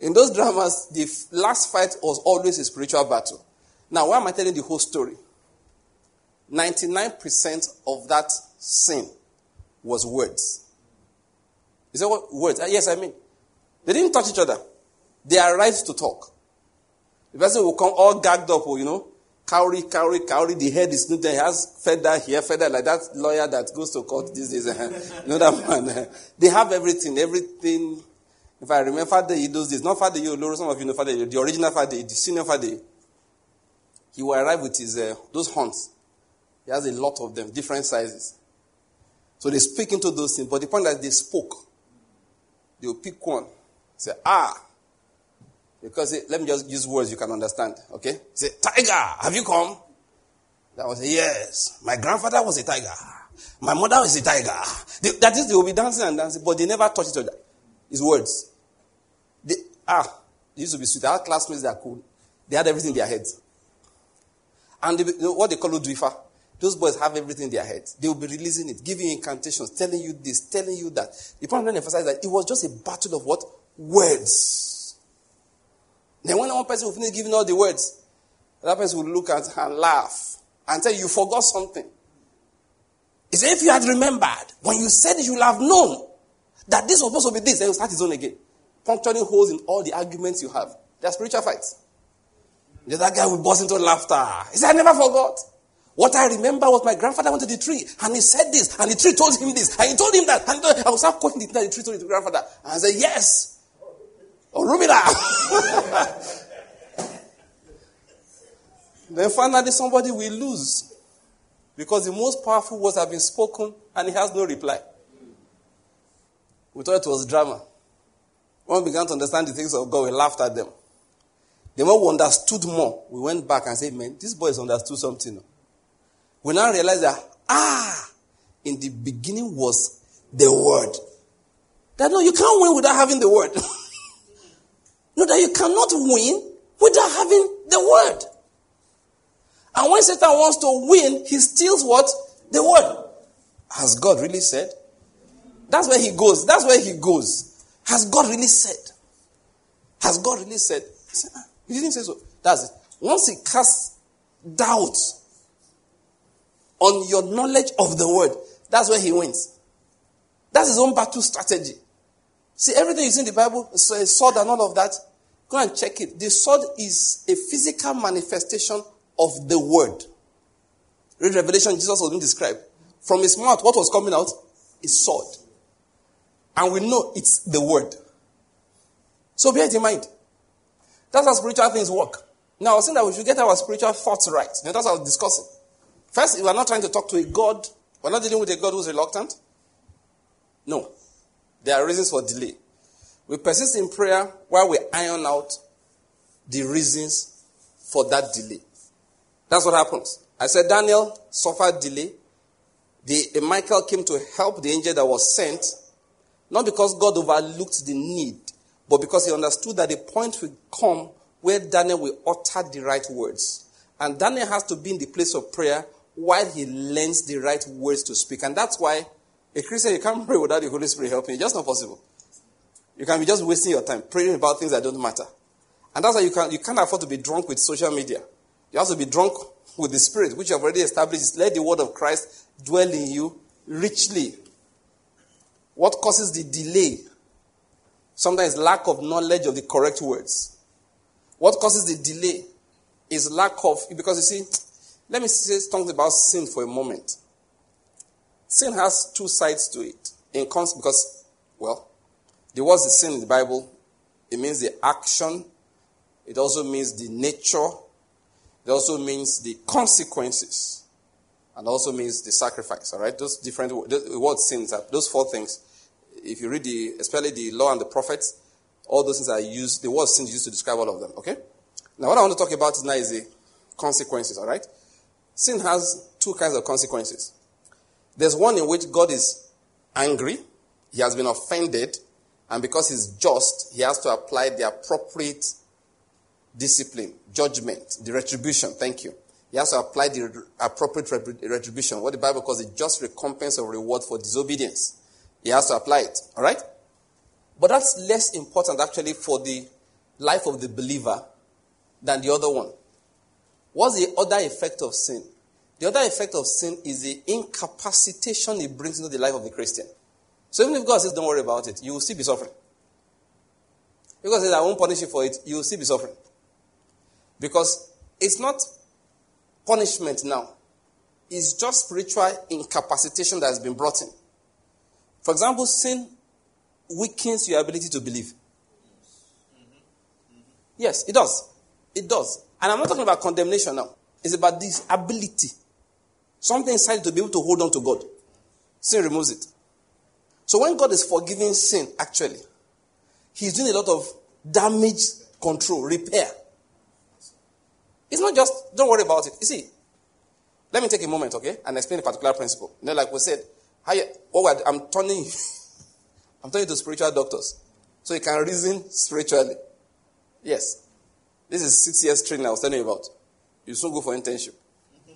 In those dramas, the last fight was always a spiritual battle. Now, why am I telling the whole story? 99% of that sin was words. Is that what words? Uh, yes, I mean. They didn't touch each other. They arrived to talk. The person will come all gagged up, you know, cowrie, cowrie, cowrie. The head is not there. He has feather here, feather like that lawyer that goes to court these days. <laughs> you know that man. <laughs> They have everything, everything. If I remember Father he does this. Not Father you, some of you know Father the original Father the senior Father. He will arrive with his uh, those horns. He has a lot of them, different sizes. So they speak into those things. But the point that they spoke, they will pick one. Say, ah. Because let me just use words you can understand. Okay? Say, tiger, have you come? That was yes. My grandfather was a tiger. My mother was a tiger. They, that is, they will be dancing and dancing, but they never touch each other. It's words. Ah, used to be sweet. I had classmates that are cool. They had everything in their heads. And they, what they call Udwifa. Those boys have everything in their heads. They will be releasing it, giving incantations, telling you this, telling you that. The point I'm emphasize is that it was just a battle of what? Words. Then when one person will finish giving all the words, that person will look at and laugh and tell you, forgot something. He said, if you had remembered, when you said you would have known that this was supposed to be this, then you start his own again. Puncturing holes in all the arguments you have. They're spiritual fights. The other guy will burst into laughter. He said, I never forgot. What I remember was my grandfather went to the tree and he said this, and the tree told him this, and he told him that. And I was not quoting the, the tree told his grandfather. And I said, Yes. Oh, Rubina. <laughs> then finally, somebody will lose because the most powerful words have been spoken and he has no reply. We thought it was drama. When we began to understand the things of God, we laughed at them. The more we understood more, we went back and said, Man, this boy has understood something we now realize that, ah, in the beginning was the word. That no, you can't win without having the word. <laughs> no, that you cannot win without having the word. And when Satan wants to win, he steals what? The word. Has God really said? That's where he goes. That's where he goes. Has God really said? Has God really said? He, said, ah, he didn't say so. That's it. Once he casts doubt on your knowledge of the word, that's where he wins. That's his own battle strategy. See, everything you see in the Bible, sword and all of that, go and check it. The sword is a physical manifestation of the word. Read Revelation, Jesus was being described. From his mouth, what was coming out? Is sword. And we know it's the word. So bear it in mind. That's how spiritual things work. Now, I was saying that we should get our spiritual thoughts right. Know, that's what I was discussing. First, we are not trying to talk to a God. We're not dealing with a God who's reluctant. No. There are reasons for delay. We persist in prayer while we iron out the reasons for that delay. That's what happens. I said Daniel suffered delay. The, the Michael came to help the angel that was sent, not because God overlooked the need, but because he understood that the point will come where Daniel will utter the right words. And Daniel has to be in the place of prayer while he learns the right words to speak. And that's why a Christian, you can't <laughs> pray without the Holy Spirit helping you. It's just not possible. You can be just wasting your time praying about things that don't matter. And that's why you, can, you can't afford to be drunk with social media. You have to be drunk with the Spirit, which you have already established. Let the word of Christ dwell in you richly. What causes the delay? Sometimes lack of knowledge of the correct words. What causes the delay is lack of, because you see, <tsk> let me say something about sin for a moment. Sin has two sides to it. In cons- because, well, the word is sin in the Bible, it means the action, it also means the nature, it also means the consequences, and also means the sacrifice. All right, those different the word sins, those four things. If you read the, especially the law and the prophets, all those things are used. The word sin used to describe all of them. Okay. Now, what I want to talk about now is the consequences. All right. Sin has two kinds of consequences. There's one in which God is angry, he has been offended, and because he's just, he has to apply the appropriate discipline, judgment, the retribution. Thank you. He has to apply the appropriate retribution, what the Bible calls the just recompense or reward for disobedience. He has to apply it. All right? But that's less important actually for the life of the believer than the other one. What's the other effect of sin? The other effect of sin is the incapacitation it brings into the life of the Christian. So even if God says, don't worry about it, you will still be suffering. Because I won't punish you for it, you will still be suffering. Because it's not punishment now, it's just spiritual incapacitation that has been brought in. For example, sin weakens your ability to believe. Yes, it does. It does. And I'm not talking about condemnation now. It's about this ability. Something inside to be able to hold on to God. Sin removes it. So when God is forgiving sin, actually, He's doing a lot of damage control, repair. It's not just, don't worry about it. You see, let me take a moment, okay, and explain a particular principle. You know, like we said, you, oh, I'm turning <laughs> I'm turning to spiritual doctors. So you can reason spiritually. Yes. This is six years training I was telling you about. You soon go for internship. <laughs>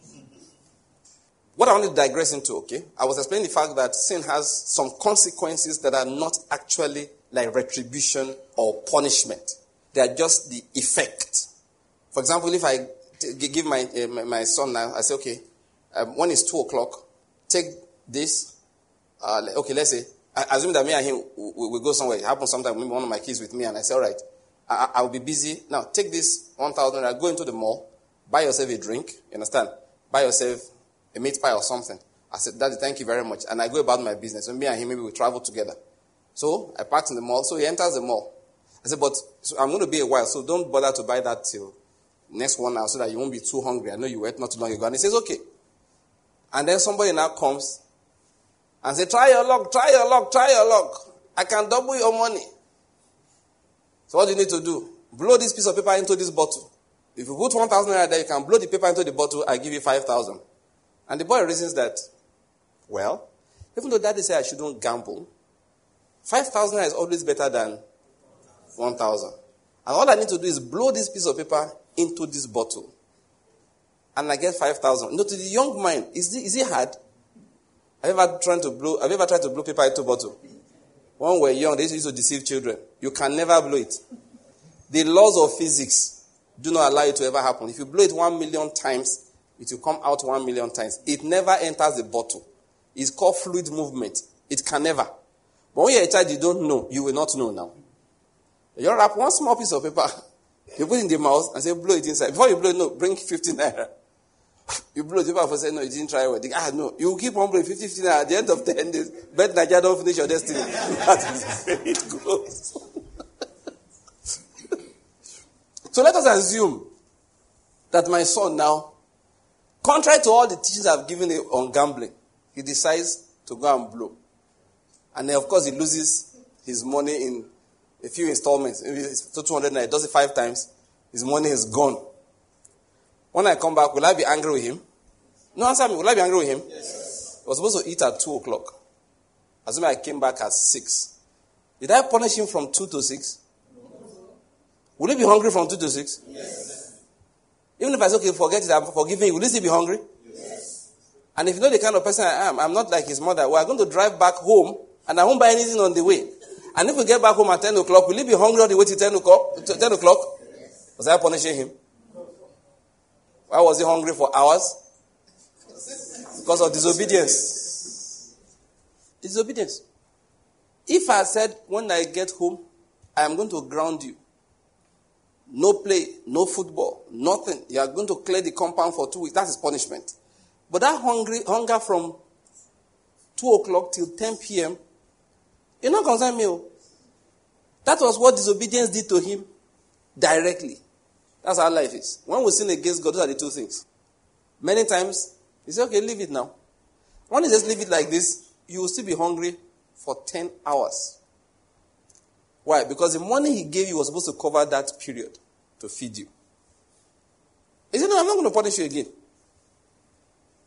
what I want to digress into, okay, I was explaining the fact that sin has some consequences that are not actually like retribution or punishment. They are just the effect. For example, if I t- give my, uh, my son now, I say, okay, um, when it's 2 o'clock, take this. Uh, okay, let's say, I assume that me and him we, we go somewhere. It happens sometimes, maybe one of my kids with me, and I say, all right, I, will be busy. Now, take this 1,000 go into the mall, buy yourself a drink, you understand? Buy yourself a meat pie or something. I said, Daddy, thank you very much. And I go about my business. And me and him, maybe we travel together. So I parked in the mall. So he enters the mall. I said, but so I'm going to be a while, so don't bother to buy that till next one hour so that you won't be too hungry. I know you ate not too long ago. And he says, okay. And then somebody now comes and say, try your luck, try your luck, try your luck. I can double your money. So what do you need to do? Blow this piece of paper into this bottle. If you put 1,000 naira there, you can blow the paper into the bottle, I give you 5,000. And the boy reasons that, well, even though daddy said I shouldn't gamble, 5,000 is always better than 1,000. And all I need to do is blow this piece of paper into this bottle. And I get 5,000. You know, to the young mind, is is it hard? Have you ever tried to blow, have you ever tried to blow paper into a bottle? When we're young, they used to deceive children. You can never blow it. The laws of physics do not allow it to ever happen. If you blow it one million times, it will come out one million times. It never enters the bottle. It's called fluid movement. It can never. But when you're a child, you don't know. You will not know now. You wrap one small piece of paper, <laughs> you put it in the mouth and say, blow it inside. Before you blow it, no, bring 15 naira. You blow the paper for say, no, you didn't try well. Ah, no. You keep on blowing 50, 50 naira. At the end of 10 days, bet Nigeria don't finish your destiny. <laughs> that is it goes. <laughs> so let us assume that my son now, contrary to all the teachings I've given him on gambling, he decides to go and blow. And then, of course, he loses his money in a few installments. Maybe it's 200 naira. Does it five times. His money is gone. When I come back, will I be angry with him? No, answer me. Will I be angry with him? Yes. I was supposed to eat at 2 o'clock. Assuming I came back at 6. Did I punish him from 2 to 6? No. Will he be hungry from 2 to 6? Yes. Even if I say, okay, forget it, I'm forgiving you, will he still be hungry? Yes. And if you know the kind of person I am, I'm not like his mother. We are going to drive back home and I won't buy anything on the way. And if we get back home at 10 o'clock, will he be hungry all the way to 10 o'clock? 10 o'clock? Was I punishing him? Why was he hungry for hours? Because of disobedience. Disobedience. If I said, when I get home, I am going to ground you. No play, no football, nothing. You are going to clear the compound for two weeks. That is punishment. But that hungry, hunger from 2 o'clock till 10 p.m., you not concern me. That was what disobedience did to him directly. That's how life is. When we sin against God, those are the two things. Many times, he say, okay, leave it now. When you just leave it like this, you will still be hungry for 10 hours. Why? Because the money he gave you was supposed to cover that period to feed you. He said, no, I'm not going to punish you again.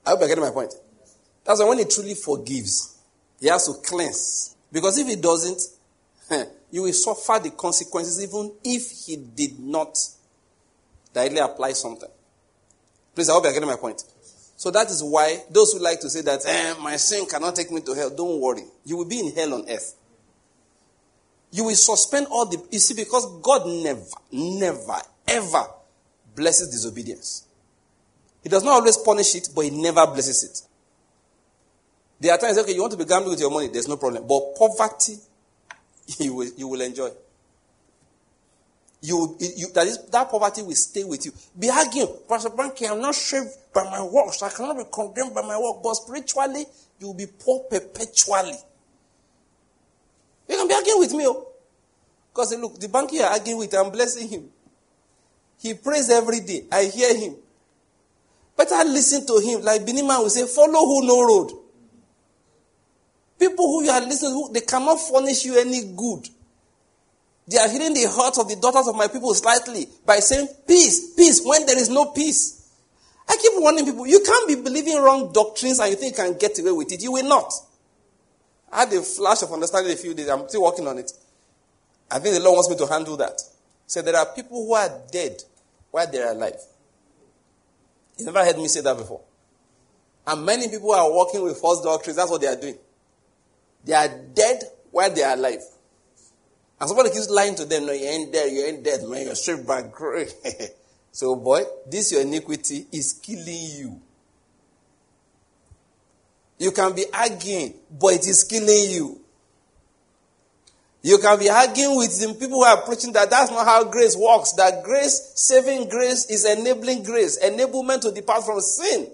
I hope you're getting my point. That's why when he truly forgives, he has to cleanse. Because if he doesn't, <laughs> you will suffer the consequences even if he did not directly apply something. Please, I hope you're getting my point. So that is why those who like to say that eh, my sin cannot take me to hell, don't worry. You will be in hell on earth. You will suspend all the. You see, because God never, never, ever blesses disobedience. He does not always punish it, but He never blesses it. There are times, okay, you want to be gambling with your money, there's no problem. But poverty, <laughs> you will, you will enjoy. You, you that is that poverty will stay with you. Be arguing, Pastor Banky, I'm not saved by my works. I cannot be condemned by my work. But spiritually, you will be poor perpetually. You can be arguing with me, oh. Because look, the banker you're arguing with, I'm blessing him. He prays every day. I hear him. Better listen to him. Like Biniman will say, follow who no road. People who you are listening to, they cannot furnish you any good. They are healing the hearts of the daughters of my people slightly by saying, peace, peace, when there is no peace. I keep warning people, you can't be believing wrong doctrines and you think you can get away with it. You will not. I had a flash of understanding a few days. I'm still working on it. I think the Lord wants me to handle that. So there are people who are dead while they're alive. You never heard me say that before. And many people are working with false doctrines. That's what they are doing. They are dead while they are alive. And somebody keeps lying to them, no, you ain't dead, you ain't dead, man, you're straight back. <laughs> so, boy, this your iniquity is killing you. You can be arguing, but it is killing you. You can be arguing with the people who are preaching that that's not how grace works. That grace, saving grace, is enabling grace, enablement to depart from sin.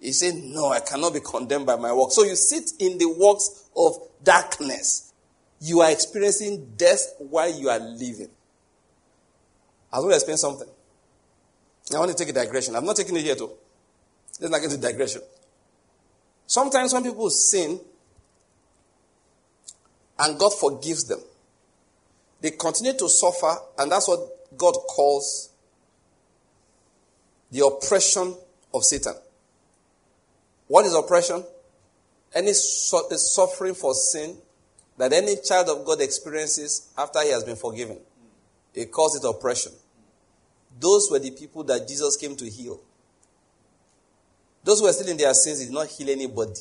He said, No, I cannot be condemned by my work. So you sit in the works of darkness. You are experiencing death while you are living. I want to explain something. I want to take a digression. I'm not taking it here too. Let's not get to digression. Sometimes when people sin and God forgives them, they continue to suffer, and that's what God calls the oppression of Satan. What is oppression? Any suffering for sin that any child of God experiences after he has been forgiven. He calls it oppression. Those were the people that Jesus came to heal. Those who were still in their sins did not heal anybody.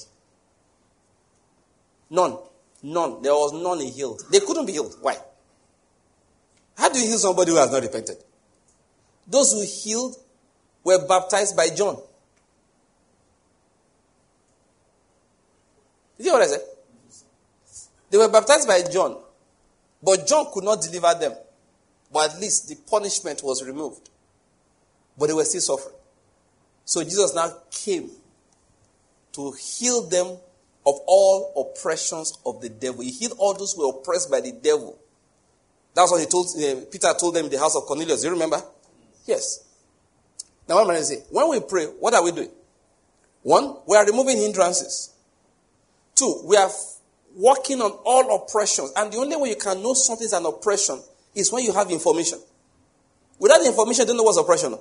None. None. There was none he healed. They couldn't be healed. Why? How do you heal somebody who has not repented? Those who healed were baptized by John. You see what I said? They were baptized by John, but John could not deliver them. But at least the punishment was removed. But they were still suffering. So Jesus now came to heal them of all oppressions of the devil. He healed all those who were oppressed by the devil. That's what he told uh, Peter told them in the house of Cornelius. Do you remember? Yes. Now what am I going to say? When we pray, what are we doing? One, we are removing hindrances. Two, we are working on all oppressions. And the only way you can know something is an oppression is when you have information. Without information, you don't know what's oppression.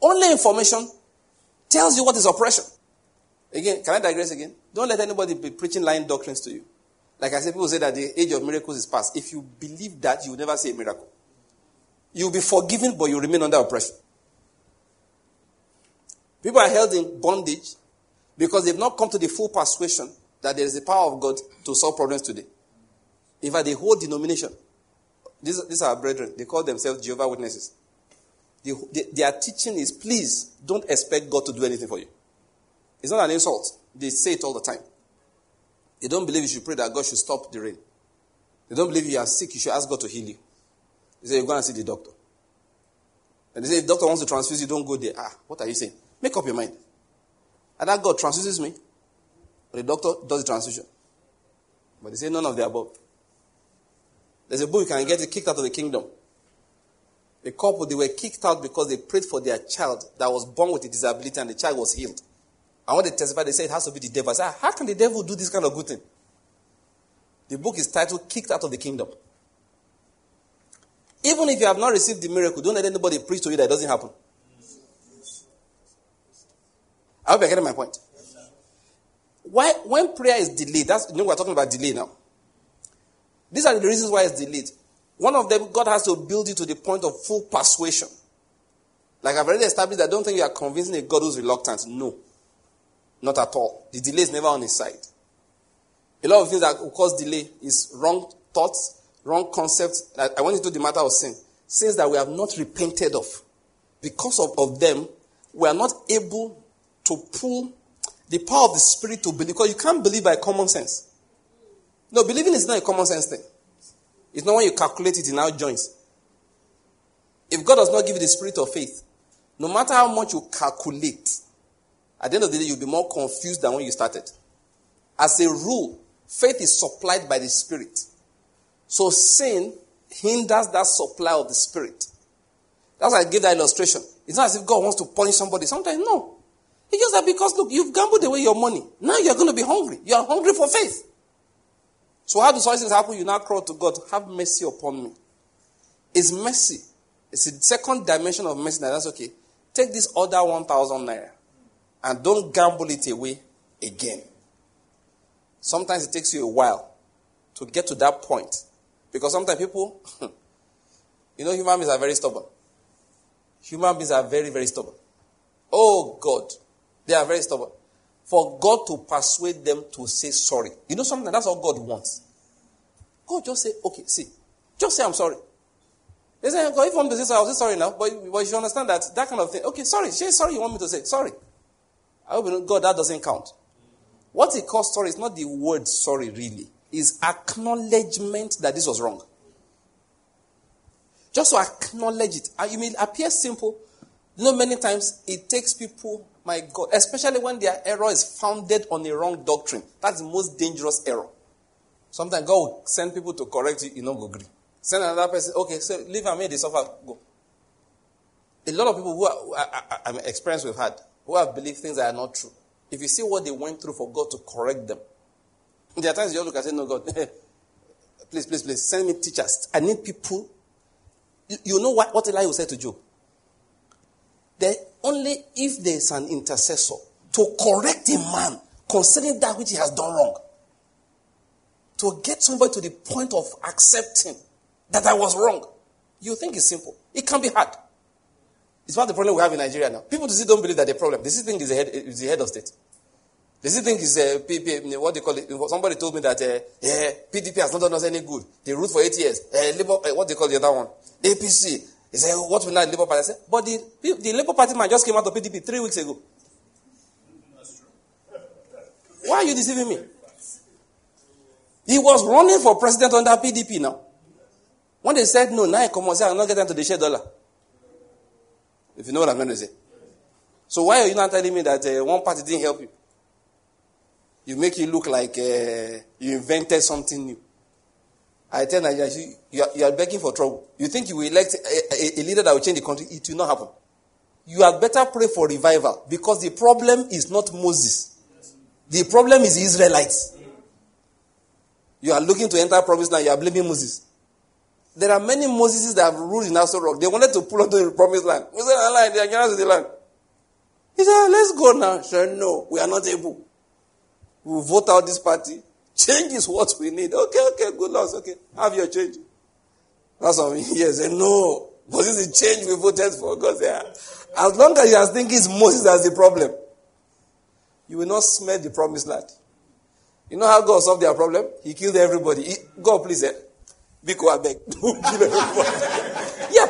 Only information tells you what is oppression. Again, can I digress again? Don't let anybody be preaching lying doctrines to you. Like I said, people say that the age of miracles is past. If you believe that, you will never see a miracle. You'll be forgiven, but you remain under oppression. People are held in bondage because they've not come to the full persuasion that there is the power of God to solve problems today. In fact, the whole denomination, these, these are brethren, they call themselves Jehovah Witnesses. The, the, their teaching is please don't expect God to do anything for you. It's not an insult. They say it all the time. They don't believe you should pray that God should stop the rain. They don't believe you are sick, you should ask God to heal you. They say, you go and see the doctor. And they say, if the doctor wants to transfuse you, don't go there. Ah, what are you saying? Make up your mind. And that God transfuses me. But the doctor does the transfusion. But they say none of the above. There's a book you can get kicked out of the kingdom. A couple, they were kicked out because they prayed for their child that was born with a disability and the child was healed. And when they testified, they said it has to be the devil. I said, ah, how can the devil do this kind of good thing? The book is titled Kicked Out of the Kingdom. Even if you have not received the miracle, don't let anybody preach to you that it doesn't happen. I hope you're getting my point. Why, when prayer is delayed, that's, you know, we're talking about delay now. These are the reasons why it's delayed. One of them, God has to build you to the point of full persuasion. Like I've already established, I don't think you are convincing a God who's reluctant. No. Not at all. The delay is never on his side. A lot of things that cause delay is wrong thoughts, wrong concepts. I went into the matter of sin. Sins that we have not repented of. Because of, of them, we are not able to pull the power of the Spirit to believe. Because you can't believe by common sense. No, believing is not a common sense thing. It's not when you calculate it in now joins. If God does not give you the spirit of faith, no matter how much you calculate, at the end of the day, you'll be more confused than when you started. As a rule, faith is supplied by the spirit. So sin hinders that supply of the spirit. That's why I gave that illustration. It's not as if God wants to punish somebody. Sometimes, no. It's just that because, look, you've gambled away your money. Now you're going to be hungry. You are hungry for faith. So how do such things happen? You now cry to God, have mercy upon me. It's mercy. It's the second dimension of mercy. Now that's okay. Take this other 1,000 naira and don't gamble it away again. Sometimes it takes you a while to get to that point. Because sometimes people, <laughs> you know, human beings are very stubborn. Human beings are very, very stubborn. Oh God, they are very stubborn. For God to persuade them to say sorry. You know something? That's all God wants. God just say, okay, see, just say I'm sorry. They say, God, if want to say sorry, I'll say sorry now. But, but you understand that that kind of thing. Okay, sorry. Say sorry you want me to say. Sorry. I hope you know, God, that doesn't count. What he calls sorry is not the word sorry, really. Is acknowledgement that this was wrong. Just to acknowledge it. And you may appear simple. You know, many times it takes people, my God, especially when their error is founded on a wrong doctrine. That's the most dangerous error. Sometimes God will send people to correct you, you know, go agree. Send another person, okay, so leave and make the suffer, go. A lot of people who are, I, I, I'm experienced with had, who have believed things that are not true. If you see what they went through for God to correct them, there are times you look and say, No, God, <laughs> please, please, please, send me teachers. I need people. You, know what, what Eli will say to Job? That only if there is an intercessor to correct a man concerning that which he has done wrong, to get somebody to the point of accepting that I was wrong, you think it's simple. It can be hard. It's of the problem we have in Nigeria now. People still don't believe that the problem. This thing is the head, the head of state. This thing is uh, what they call it. Somebody told me that uh, yeah, PDP has not done us any good. They ruled for eight years. Uh, Labour, uh, what they call the other one, APC. He said, what will now the Labour Party? I said, but the, the Labour Party man just came out of PDP three weeks ago. Why are you deceiving me? He was running for president under PDP now. When they said no, now I come and say, I'm not getting to the share dollar. If you know what I'm going to say. So why are you not telling me that uh, one party didn't help you? You make it look like uh, you invented something new. I tell Nigeria, you, you, are, begging for trouble. You think you will elect a, a, a leader that will change the country? It will not happen. You had better pray for revival because the problem is not Moses. The problem is Israelites. You are looking to enter promised land, you are blaming Moses. There are many Moses that have ruled in Aso Rock. They wanted to pull onto the promised land. Said, they are to the land. He said, let's go now. He said, no, we are not able. We will vote out this party. Change is what we need. Okay, okay, good loss. Okay, have your change. That's what we he said, no. Moses is change we voted for. God said, as long as you are thinking it's Moses as the problem, you will not smell the promised land. You know how God solved their problem? He killed everybody. He, God, please, eh, Biko Abeg. <laughs> Don't kill everybody. yeah.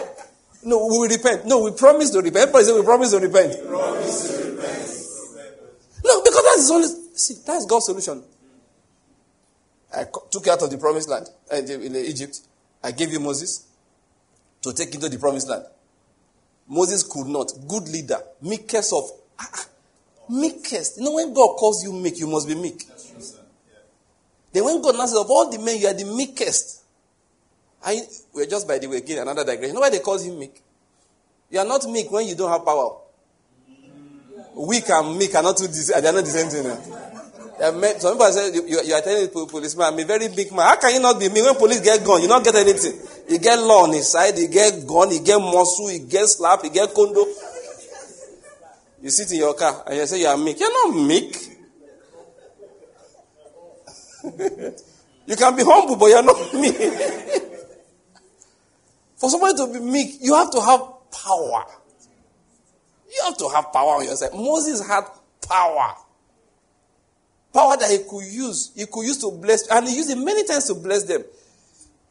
No, we will repent. No, we promise to repent. Everybody say we promise to repent. We promise to repent. No, because that is only see, that's God's solution. I took you out of the promised land uh, in Egypt. I gave you Moses to take into the promised land. Moses could not. Good leader, meekest of ah, ah meekest. You know, when God calls you meek, you must be meek. True, yeah. Then when God says, of all the men, you are the meekest. I, we're just by the way, again, another digression. You know why they call him meek? You are not meek when you don't have power. Weak and meek are not two, they are not the same thing. Uh, Met, some people say you, you are telling the policeman, I'm a very big man. How can you not be me when police get gun? You not get anything. You get law on his side, you get gun, you get muscle, you get slap, you get condo. You sit in your car and you say you are meek. You're not meek. <laughs> you can be humble, but you're not <laughs> meek. For somebody to be meek, you have to have power. You have to have power on yourself. Moses had power. Power that he could use. He could use to bless, and he used it many times to bless them.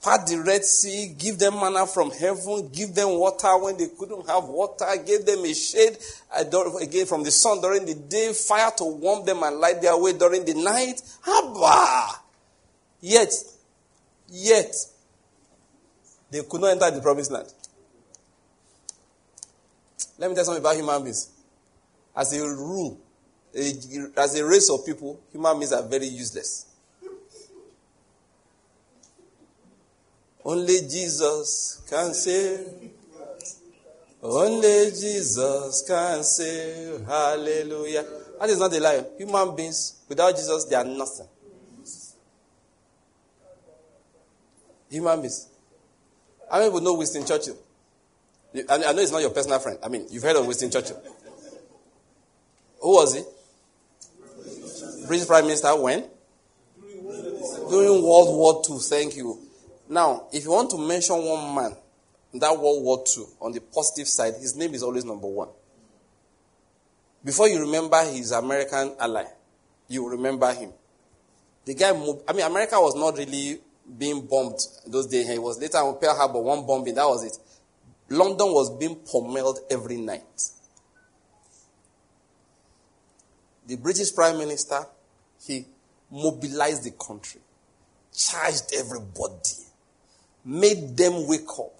Part the Red Sea, give them manna from heaven, give them water when they couldn't have water, give them a shade uh, again from the sun during the day, fire to warm them and light their way during the night. Abba! Yet, yet, they could not enter the promised land. Let me tell something about human beings. As a rule, as a race of people, human beings are very useless. Only Jesus can save. Only Jesus can save. Hallelujah. That is not a lie. Human beings, without Jesus, they are nothing. Human beings. How many people know Winston Churchill? I know it's not your personal friend. I mean, you've heard of Winston Churchill. Who was he? British Prime Minister when? During World War II. Thank you. Now, if you want to mention one man in that World War II on the positive side, his name is always number one. Before you remember his American ally, you remember him. The guy moved. I mean, America was not really being bombed those days. It was later on Pearl Harbor, one bombing, that was it. London was being pommeled every night. The British Prime Minister, he mobilized the country, charged everybody, made them wake up.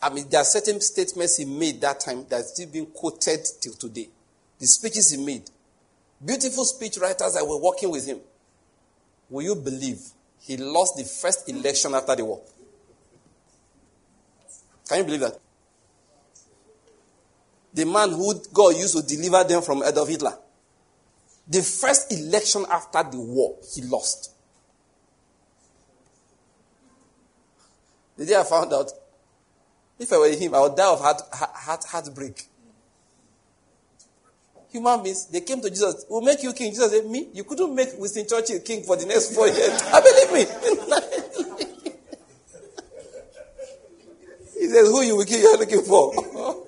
I mean, there are certain statements he made that time that are still being quoted till today. The speeches he made. Beautiful speech writers that were working with him. Will you believe he lost the first election after the war? Can you believe that? The man who God used to deliver them from Adolf Hitler. The first election after the war, he lost. The day I found out, if I were him, I would die of heart, heart, heartbreak. Human beings, they came to Jesus, we'll make you king. Jesus said, Me? You couldn't make Winston Churchill king for the next four years. I <laughs> ah, believe me. <laughs> he says, Who you will you're looking for? <laughs>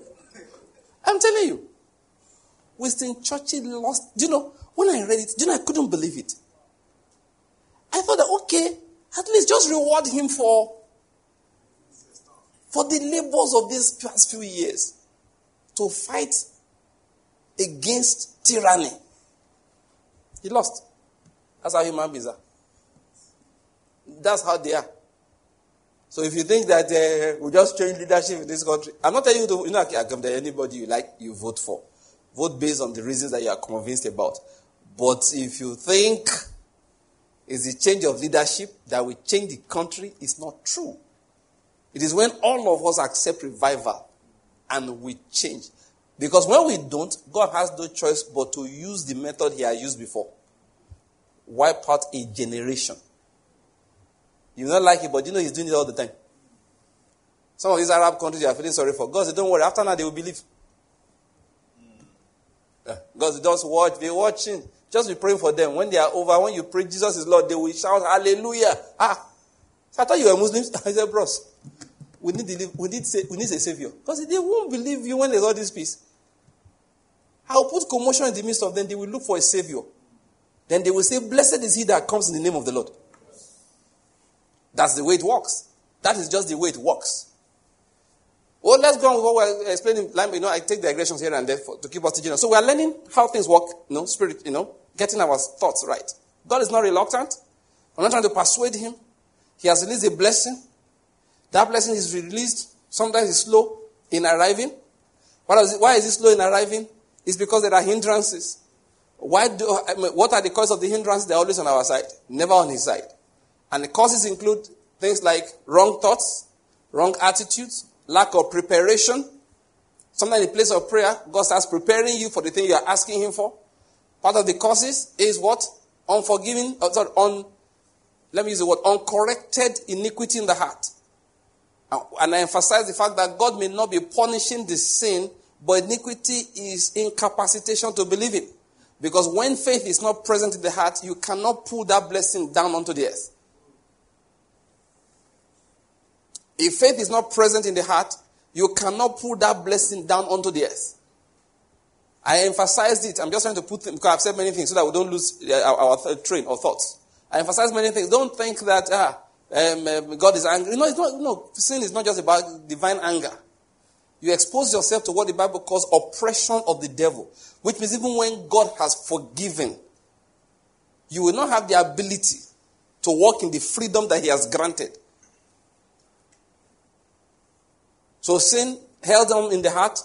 I'm telling you. Winston Churchill lost. Do you know, when I read it, you know, I couldn't believe it. I thought that, okay, at least just reward him for for the labors of these past few years to fight against tyranny. He lost. That's how human beings are. That's how they are. So if you think that uh, we just change leadership in this country, I'm not telling you to, you know, I to anybody you like, you vote for. Vote based on the reasons that you are convinced about. But if you think it's the change of leadership that will change the country, it's not true. It is when all of us accept revival and we change. Because when we don't, God has no choice but to use the method He has used before. Wipe out a generation. You not like it, but you know He's doing it all the time. Some of these Arab countries you are feeling sorry for God. Say, don't worry, after now they will believe. Hmm. God just watch, they're watching. Just be praying for them. When they are over, when you pray Jesus is Lord, they will shout hallelujah. Ah. So I thought you were Muslims. <laughs> I said, bros, we need, we need, we need a savior. Because they won't believe you when there's all this peace. I'll put commotion in the midst of them. They will look for a savior. Then they will say, Blessed is he that comes in the name of the Lord. That's the way it works. That is just the way it works. Well, let's go on with what we're explaining. You know, I take the aggressions here and there for, to keep us teaching. So we are learning how things work, you know, spirit, you know, getting our thoughts right. God is not reluctant. I'm not trying to persuade him. He has released a blessing. That blessing is released. Sometimes it's slow in arriving. Why is, it, slow in arriving? It's because there are hindrances. Why do, I mean, what are the causes of the hindrances? They're always on our side, never on his side. And the causes include things like wrong thoughts, wrong attitudes, lack of preparation. Sometimes in the place of prayer, God starts preparing you for the thing you are asking Him for. Part of the causes is what? Unforgiving, uh, sorry, let me use the word, uncorrected iniquity in the heart. And I emphasize the fact that God may not be punishing the sin, but iniquity is incapacitation to believe it. Because when faith is not present in the heart, you cannot pull that blessing down onto the earth. If faith is not present in the heart, you cannot pull that blessing down onto the earth. I emphasized it. I'm just trying to put them, because I've said many things so that we don't lose uh, our, our train or thoughts. I emphasize many things. Don't think that ah, um, um, God is angry. No, it's not, no, sin is not just about divine anger. You expose yourself to what the Bible calls oppression of the devil, which means even when God has forgiven, you will not have the ability to walk in the freedom that He has granted. So sin held on in the heart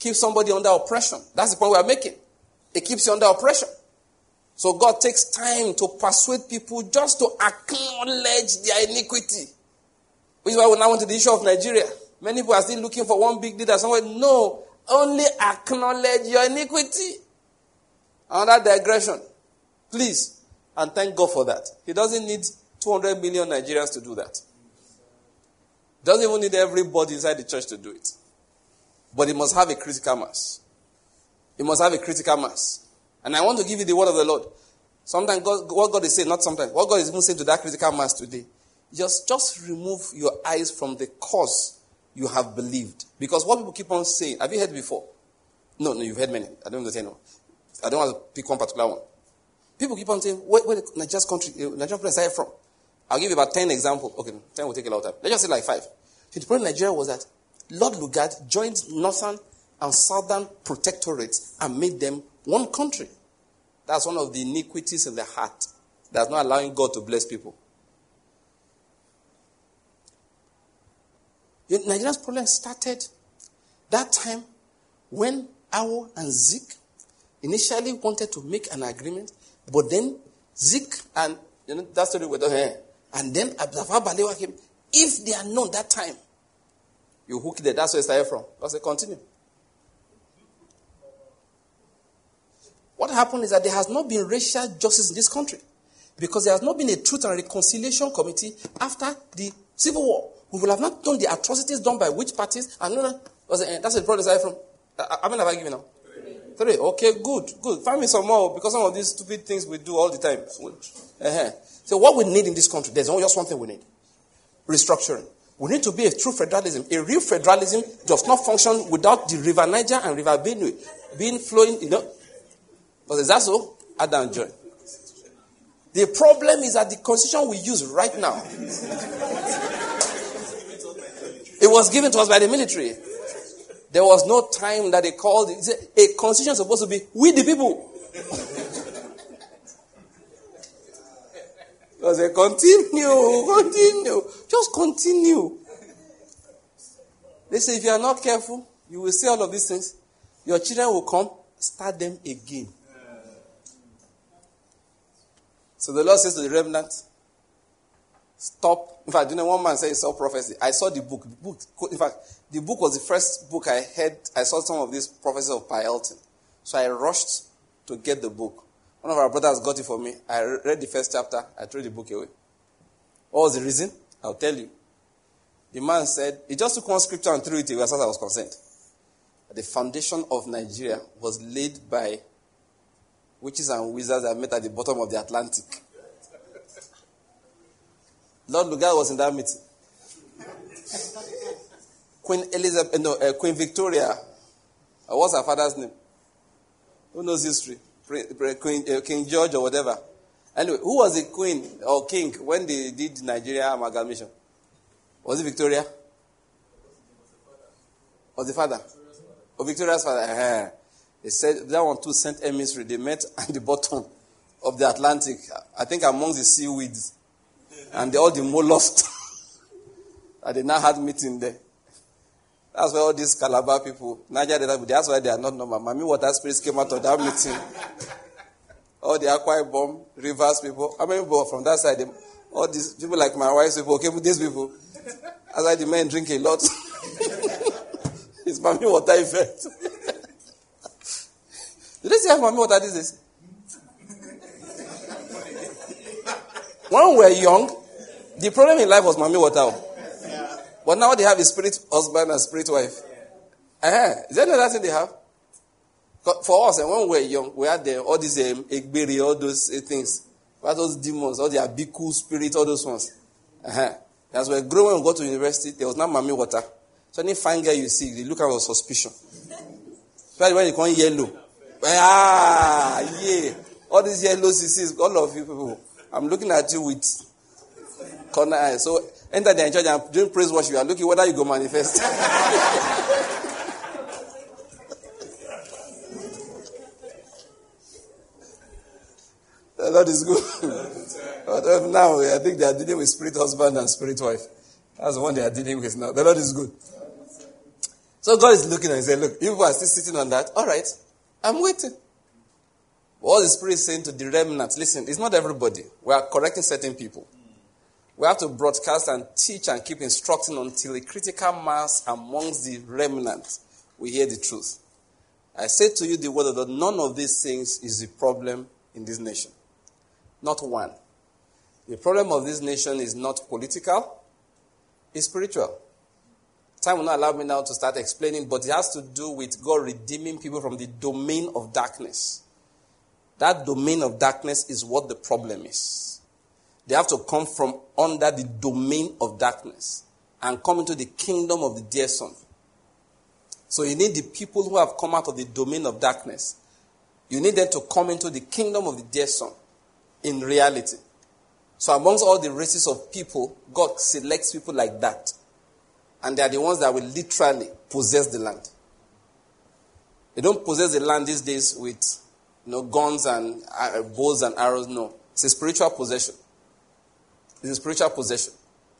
keeps somebody under oppression. That's the point we are making. It keeps you under oppression. So God takes time to persuade people just to acknowledge their iniquity. Which is why we now went to the issue of Nigeria. Many people are still looking for one big leader somewhere. No, only acknowledge your iniquity. Another digression. Please. And thank God for that. He doesn't need 200 million Nigerians to do that. Doesn't even need everybody inside the church to do it. But it must have a critical mass. It must have a critical mass. And I want to give you the word of the Lord. Sometimes God, what God is saying, not sometimes, what God is even saying to that critical mass today, just, just remove your eyes from the cause you have believed. Because what people keep on saying, have you heard before? No, no, you've heard many. I don't want to say no. I don't want to pick one particular one. People keep on saying, where, where Nigeria's country, uh, Nigeria place are from? I'll give you about 10 examples. Okay, 10 will take a lot of time. Let's just say like five. The problem in Nigeria was that Lord Lugard joined northern and southern protectorates and made them one country. That's one of the iniquities in the heart that's not allowing God to bless people. Nigeria's problem started that time when Awo and Zik initially wanted to make an agreement, but then Zik and you know that story with eh? her, and then Abdullah Balewa came. If they had known that time, you hook there. That's where it started from. I say continue. What happened is that there has not been racial justice in this country because there has not been a truth and reconciliation committee after the civil war. We will have not done the atrocities done by which parties. And no, no, eh, that's the problem from. Uh, uh, how many have I given now? Three. Okay, good, good. Find me some more because some of these stupid things we do all the time. Uh-huh. So what we need in this country, there's only just one thing we need. Restructuring. We need to be a true federalism. A real federalism does not function without the River Niger and River Benue being flowing, you know, but is that so? Adam Joy. The problem is that the constitution we use right now. it was given to us by the military. There was no time that they called it. A constitution supposed to be we the people. <laughs> I say, continue, continue. Just continue. They say, if you are not careful, you will see all of these things. Your children will come, start them again. So the Lord says to the remnant, Stop. In fact, you know, one man said he saw prophecy. I saw the book. The book. In fact, the book was the first book I heard. I saw some of these prophecies of Pi Elton. So I rushed to get the book. One of our brothers got it for me. I read the first chapter. I threw the book away. What was the reason? I'll tell you. The man said, he just took one scripture and threw it away as far as I was concerned. The foundation of Nigeria was laid by witches and wizards that met at the bottom of the Atlantic. Lord Lugard was in that meeting. Queen Elizabeth, no, uh, Queen Victoria. Uh, what's her father's name? Who knows history? Queen, uh, king George or whatever. Anyway, who was the queen or king when they did Nigeria amalgamation? Was it Victoria? Was the father? Oh, Victoria's father. Uh-huh. They said that one too sent emissary. They met <laughs> at the bottom of the Atlantic, I think among the seaweeds. And all the mollusks. <laughs> and they now had meeting there. That's why all these Calabar people, Niger that's why they are not normal. Mami water spirits came out of that meeting. All the Akwa Ibom, rivers people. How many people from that side? All these people like my wife's people, okay, these people. That's why the men drink a lot. <laughs> it's Mami water effect. <laughs> Did they say Mami water this is? when we were young, the problem in life was Mami water. But now they have a spirit husband and spirit wife. Uh-huh. Is there another thing they have? For us, and when we were young, we had the, all these um, egbere, all those uh, things. All those demons, all the abiku spirit, all those ones. Uh-huh. As we were growing, we got to university, there was not Mami water. So any fine girl you see, they look at with suspicion. Especially when you call yellow. Ah, yeah. All these yellow CCs, all of you people. I'm looking at you with corner eyes. So enter the church and doing praise worship. You are looking whether you go manifest. <laughs> the Lord is good. but um, now I think they are dealing with spirit husband and spirit wife. That's the one they are dealing with now. The Lord is good. So God is looking and saying, Look, you are still sitting on that. All right, I'm waiting. What the Spirit is saying to the remnant, listen, it's not everybody. We are correcting certain people. We have to broadcast and teach and keep instructing until a critical mass amongst the remnant we hear the truth. I say to you the word of God, none of these things is the problem in this nation. Not one. The problem of this nation is not political, it's spiritual. Time will not allow me now to start explaining, but it has to do with God redeeming people from the domain of darkness. That domain of darkness is what the problem is. They have to come from under the domain of darkness and come into the kingdom of the dear Son. So you need the people who have come out of the domain of darkness. You need them to come into the kingdom of the dear Son in reality. So amongst all the races of people, God selects people like that. And they are the ones that will literally possess the land. They don't possess the land these days with you know, guns and uh, bows and arrows. No. It's a spiritual possession. It's a spiritual possession.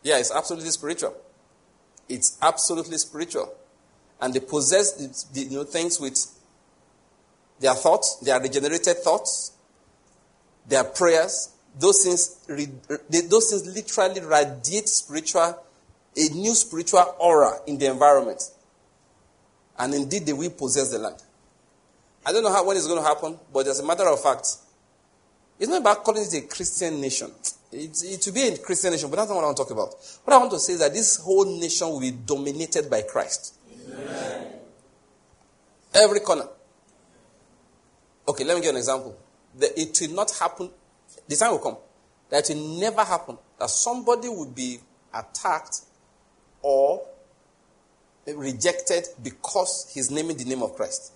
Yeah, it's absolutely spiritual. It's absolutely spiritual. And they possess the, the, you know, things with their thoughts, their regenerated thoughts, their prayers. Those things, those things literally radiate spiritual, a new spiritual aura in the environment. And indeed, they will possess the land. I don't know how, when it's going to happen, but as a matter of fact, it's not about calling it a Christian nation. It's, it will be a Christian nation, but that's not what I want to talk about. What I want to say is that this whole nation will be dominated by Christ. Amen. Every corner. Okay, let me give you an example. The, it will not happen. The time will come that it will never happen that somebody will be attacked or rejected because he's naming the name of Christ.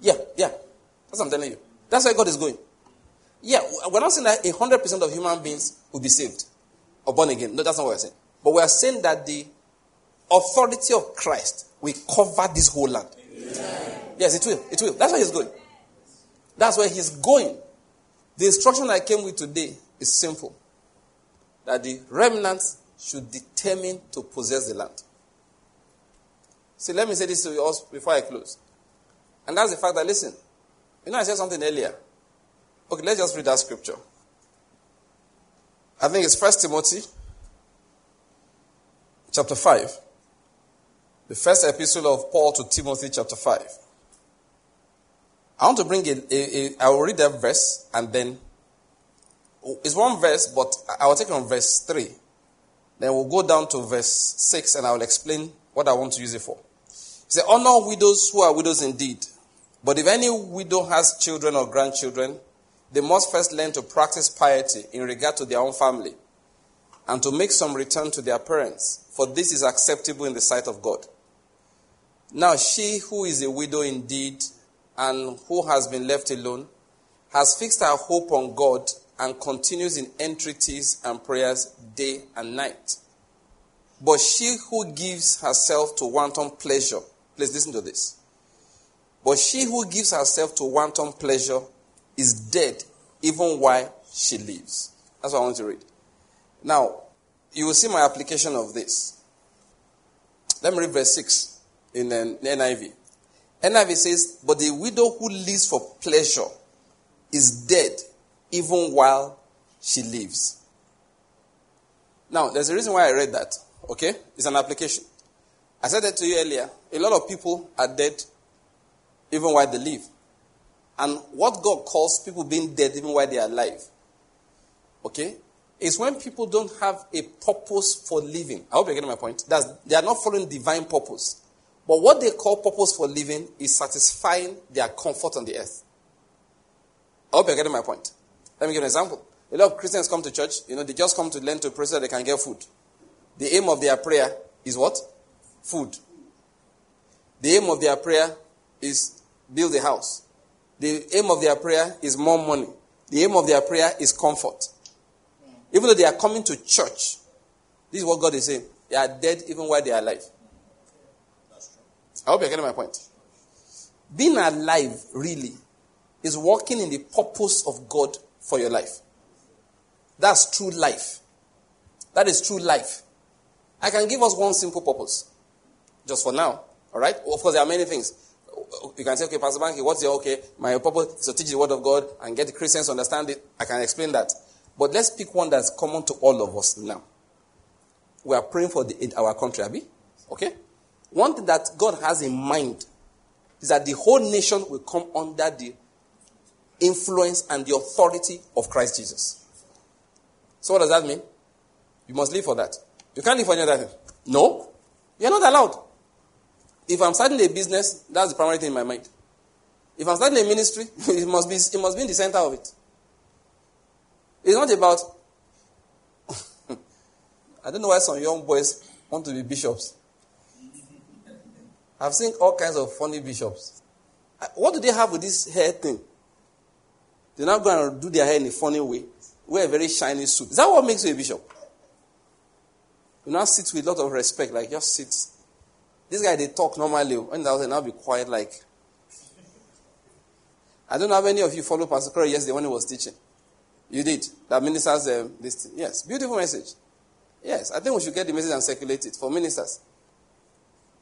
Yeah, yeah. That's what I'm telling you. That's where God is going. Yeah, we're not saying that 100% of human beings will be saved or born again. No, that's not what we're saying. But we are saying that the authority of Christ will cover this whole land. Yes, it will. It will. That's where he's going. That's where he's going. The instruction I came with today is simple that the remnants should determine to possess the land. See, let me say this to you all before I close. And that's the fact that, listen, you know, I said something earlier. Okay, let's just read that scripture. I think it's First Timothy chapter 5. The first epistle of Paul to Timothy, chapter 5. I want to bring it, a, a, I will read that verse and then it's one verse, but I will take it on verse 3. Then we'll go down to verse 6 and I will explain what I want to use it for. He said, Honor widows who are widows indeed but if any widow has children or grandchildren, they must first learn to practice piety in regard to their own family and to make some return to their parents, for this is acceptable in the sight of God. Now, she who is a widow indeed and who has been left alone has fixed her hope on God and continues in entreaties and prayers day and night. But she who gives herself to wanton pleasure, please listen to this but she who gives herself to wanton pleasure is dead even while she lives. That's what I want to read. Now, you will see my application of this. Let me read verse 6 in the NIV. NIV says, But the widow who lives for pleasure is dead even while she lives. Now, there's a reason why I read that. Okay? It's an application. I said that to you earlier. A lot of people are dead even while they live. And what God calls people being dead even while they are alive, okay, is when people don't have a purpose for living. I hope you're getting my point. That's, they are not following divine purpose. But what they call purpose for living is satisfying their comfort on the earth. I hope you're getting my point. Let me give an example. A lot of Christians come to church, you know, they just come to learn to pray so they can get food. The aim of their prayer is what? Food. The aim of their prayer is build a house. The aim of their prayer is more money. The aim of their prayer is comfort. Even though they are coming to church, this is what God is saying. They are dead even while they are alive. I hope you're getting my point. Being alive, really, is walking in the purpose of God for your life. That's true life. That is true life. I can give us one simple purpose, just for now. All right? Of course, there are many things. You can say, okay, Pastor Banky, what's your, okay, my purpose is to teach the word of God and get the Christians to understand it. I can explain that. But let's pick one that's common to all of us now. We are praying for the, our country, Abby. Okay? One thing that God has in mind is that the whole nation will come under the influence and the authority of Christ Jesus. So what does that mean? You must live for that. You can't live for any other thing. No. You're not allowed. If I'm starting a business, that's the primary thing in my mind. If I'm starting a ministry, <laughs> it must be, it must be in the center of it. It's not about. <laughs> I don't know why some young boys want to be bishops. I've seen all kinds of funny bishops. What do they have with this hair thing? They're not going to do their hair in a funny way. Wear a very shiny suit. Is that what makes you a bishop? You now sit with a lot of respect, like just sit. This guy, they talk normally. When they now be quiet, like. I don't know how many of you follow Pastor Corey yesterday when he was teaching. You did. That ministers um, this. Yes. Beautiful message. Yes. I think we should get the message and circulate it for ministers.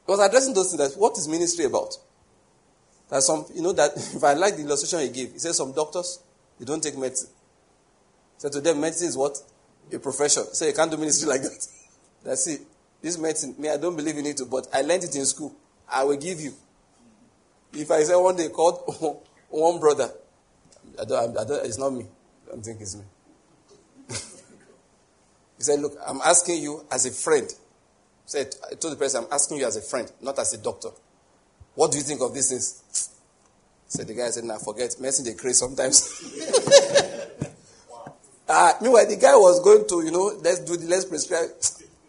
He was addressing those things that what is ministry about? That some, you know, that <laughs> if I like the illustration he gave, he says some doctors, they don't take medicine. So to them, medicine is what? A profession. So you can't do ministry <laughs> like that. That's it. This medicine, me, I don't believe in it, but I learned it in school. I will give you. If I say one day <laughs> called one brother, I don't, I don't, it's not me. I don't think it's me. he said, Look, I'm asking you as a friend. Said, I told the person, I'm asking you as a friend, not as a doctor. What do you think of these things? Said the guy said, Nah, forget. Medicine they crazy sometimes. uh, <laughs> meanwhile, the guy was going to, you know, let's do the let's prescribe.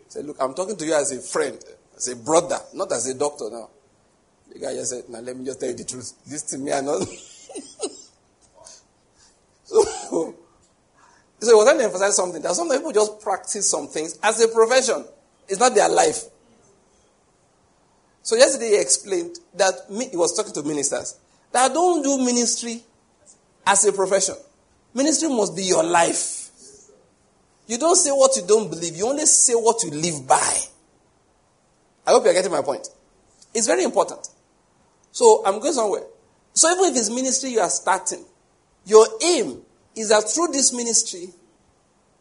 Said, Look, I'm talking to you as a friend, as a brother, not as a doctor now. The guy just said, Now let me just tell you the truth. This to me are not. <laughs> so, so he was trying to emphasize something that some people just practice some things as a profession. It's not their life. So yesterday he explained that me, he was talking to ministers that don't do ministry as a profession. Ministry must be your life. You don't say what you don't believe, you only say what you live by. I hope you're getting my point. It's very important. So I'm going somewhere. So even if it's ministry you are starting, your aim is that through this ministry,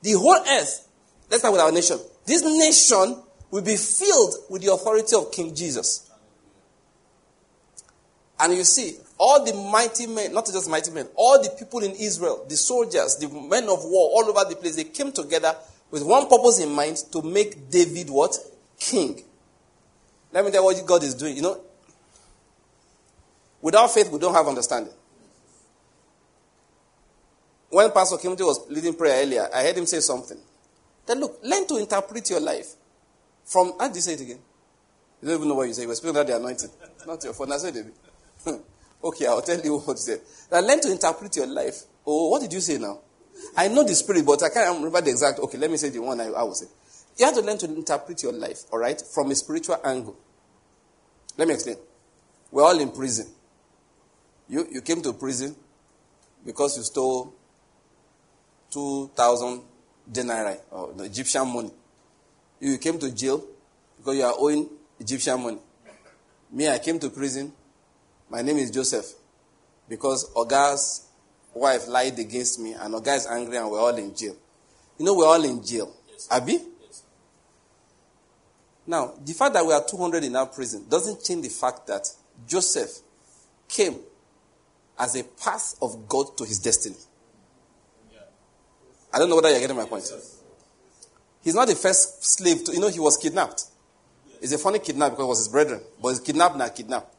the whole earth, let's start with our nation, this nation will be filled with the authority of King Jesus. And you see, all the mighty men, not just mighty men, all the people in Israel, the soldiers, the men of war, all over the place, they came together with one purpose in mind to make David what? King. Let me tell you what God is doing. You know, without faith, we don't have understanding. When Pastor Kimothy was leading prayer earlier, I heard him say something. Then look, learn to interpret your life. From, how did you say it again? You don't even know what you say. You were speaking about the anointing. It's not your phone. I said it. <laughs> okay, I'll tell you what you said. Now learn to interpret your life. Oh, what did you say now? I know the spirit, but I can't remember the exact. Okay, let me say the one I, I will say. You have to learn to interpret your life, all right, from a spiritual angle. Let me explain. We're all in prison. You, you came to prison because you stole 2,000 denarii, or oh, the Egyptian money. You came to jail because you are owing Egyptian money. Me, I came to prison. My name is Joseph because Oga's wife lied against me and Oga is angry and we're all in jail. You know, we're all in jail. Yes. Abi? Yes. Now, the fact that we are 200 in our prison doesn't change the fact that Joseph came as a path of God to his destiny. I don't know whether you're getting my point. He's not the first slave to, you know, he was kidnapped. It's a funny kidnap because it was his brethren, but he's kidnapped now, kidnapped.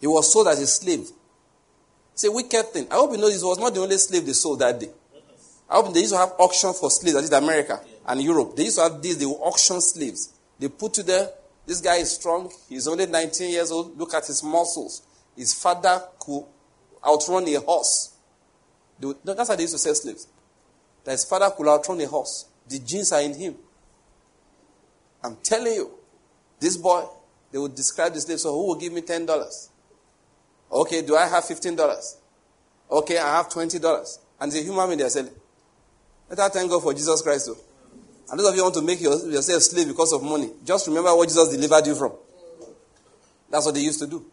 He was sold as a slave. It's a wicked thing. I hope you know this was not the only slave they sold that day. I hope they used to have auction for slaves, that is America and Europe. They used to have these, they were auction slaves. They put you there, this guy is strong, he's only 19 years old, look at his muscles. His father could outrun a horse. That's how they used to sell slaves. That his father could outrun a horse. The genes are in him. I'm telling you, this boy, they would describe the slave. So who will give me ten dollars? Okay, do I have fifteen dollars? Okay, I have twenty dollars. And the human being they are saying, let us thank God for Jesus Christ. Though. And those of you want to make yourself slave because of money, just remember what Jesus delivered you from. That's what they used to do.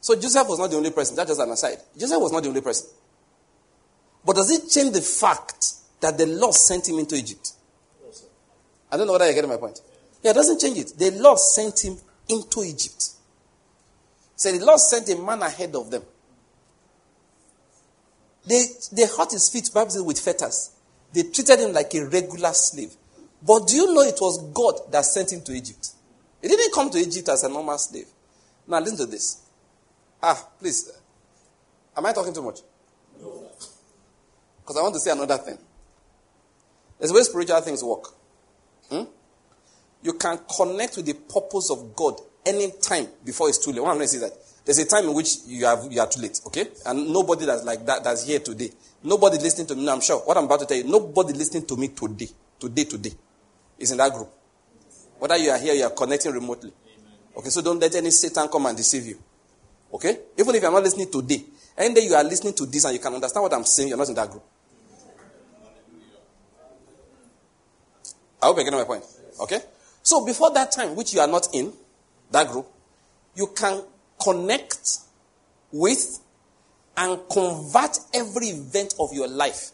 So Joseph was not the only person. That's just an aside. Joseph was not the only person. But does it change the fact that the Lord sent him into Egypt? I don't know whether you're getting my point. Yeah, it doesn't change it. The Lord sent him into Egypt. So the Lord sent a man ahead of them. They, they hurt his feet, Bible with fetters. They treated him like a regular slave. But do you know it was God that sent him to Egypt? He didn't come to Egypt as a normal slave. Now listen to this. Ah, please. Am I talking too much? No. Because I want to say another thing. There's a way spiritual things work. Hmm? You can connect with the purpose of God any time before it's too late. What I'm going to say is that there's a time in which you, have, you are too late, okay? And nobody that's like that that's here today. Nobody listening to me, I'm sure. What I'm about to tell you, nobody listening to me today, today, today, is in that group. Whether you are here, you are connecting remotely. Okay, so don't let any Satan come and deceive you. Okay? Even if you're not listening today, any day you are listening to this and you can understand what I'm saying, you're not in that group. I hope you're getting my point. Okay? So before that time, which you are not in, that group, you can connect with and convert every event of your life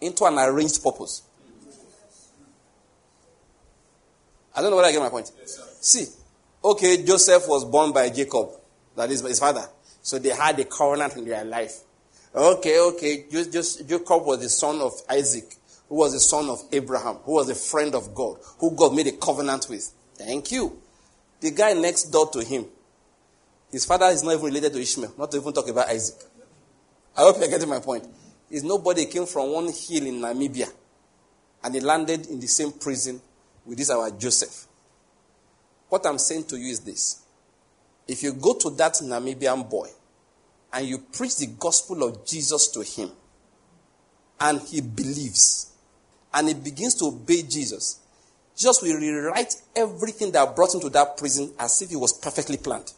into an arranged purpose. I don't know whether I get my point. Yes, See, okay, Joseph was born by Jacob, that is his father. So they had a covenant in their life. Okay, okay, just, just Jacob was the son of Isaac, who was the son of Abraham, who was a friend of God, who God made a covenant with. Thank you. The guy next door to him his father is not even related to Ishmael, not to even talk about Isaac. I hope you're getting my point. Is nobody came from one hill in Namibia and he landed in the same prison with this our Joseph. What I'm saying to you is this. If you go to that Namibian boy and you preach the gospel of Jesus to him and he believes and he begins to obey Jesus, Jesus will rewrite everything that brought him to that prison as if it was perfectly planned.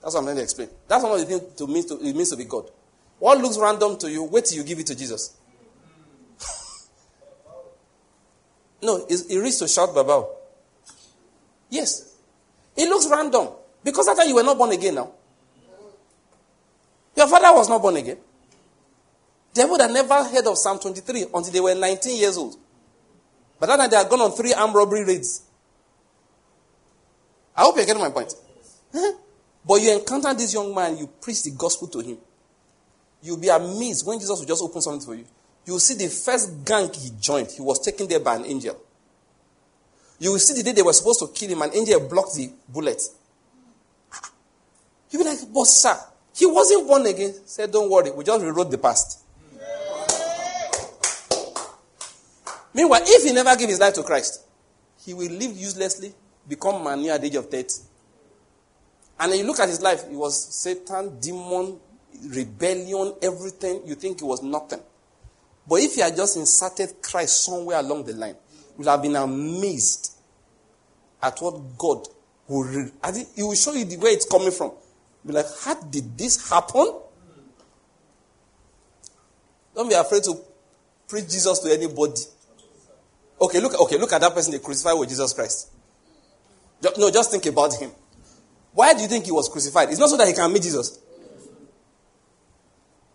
That's what I'm going to explain. That's one of the things to mean to, it means to be God. What looks random to you, wait till you give it to Jesus. <laughs> no, it, it reads to shout Babao. Yes. It looks random. Because time you were not born again now. Your father was not born again. They would have never heard of Psalm 23 until they were 19 years old. But that time they had gone on three armed robbery raids. I hope you're getting my point. <laughs> But you encounter this young man, you preach the gospel to him. You'll be amazed when Jesus will just open something for you. You'll see the first gang he joined, he was taken there by an angel. You will see the day they were supposed to kill him, an angel blocked the bullet. You'll be like, but sir, he wasn't born again. Said, don't worry, we just rewrote the past. Meanwhile, if he never gave his life to Christ, he will live uselessly, become man near the age of 30. And you look at his life, it was Satan, demon, rebellion, everything. You think it was nothing. But if he had just inserted Christ somewhere along the line, you would have been amazed at what God will. He will show you the way it's coming from. Be like, how did this happen? Don't be afraid to preach Jesus to anybody. Okay, look, okay, look at that person they crucified with Jesus Christ. No, just think about him. Why do you think he was crucified? It's not so that he can meet Jesus.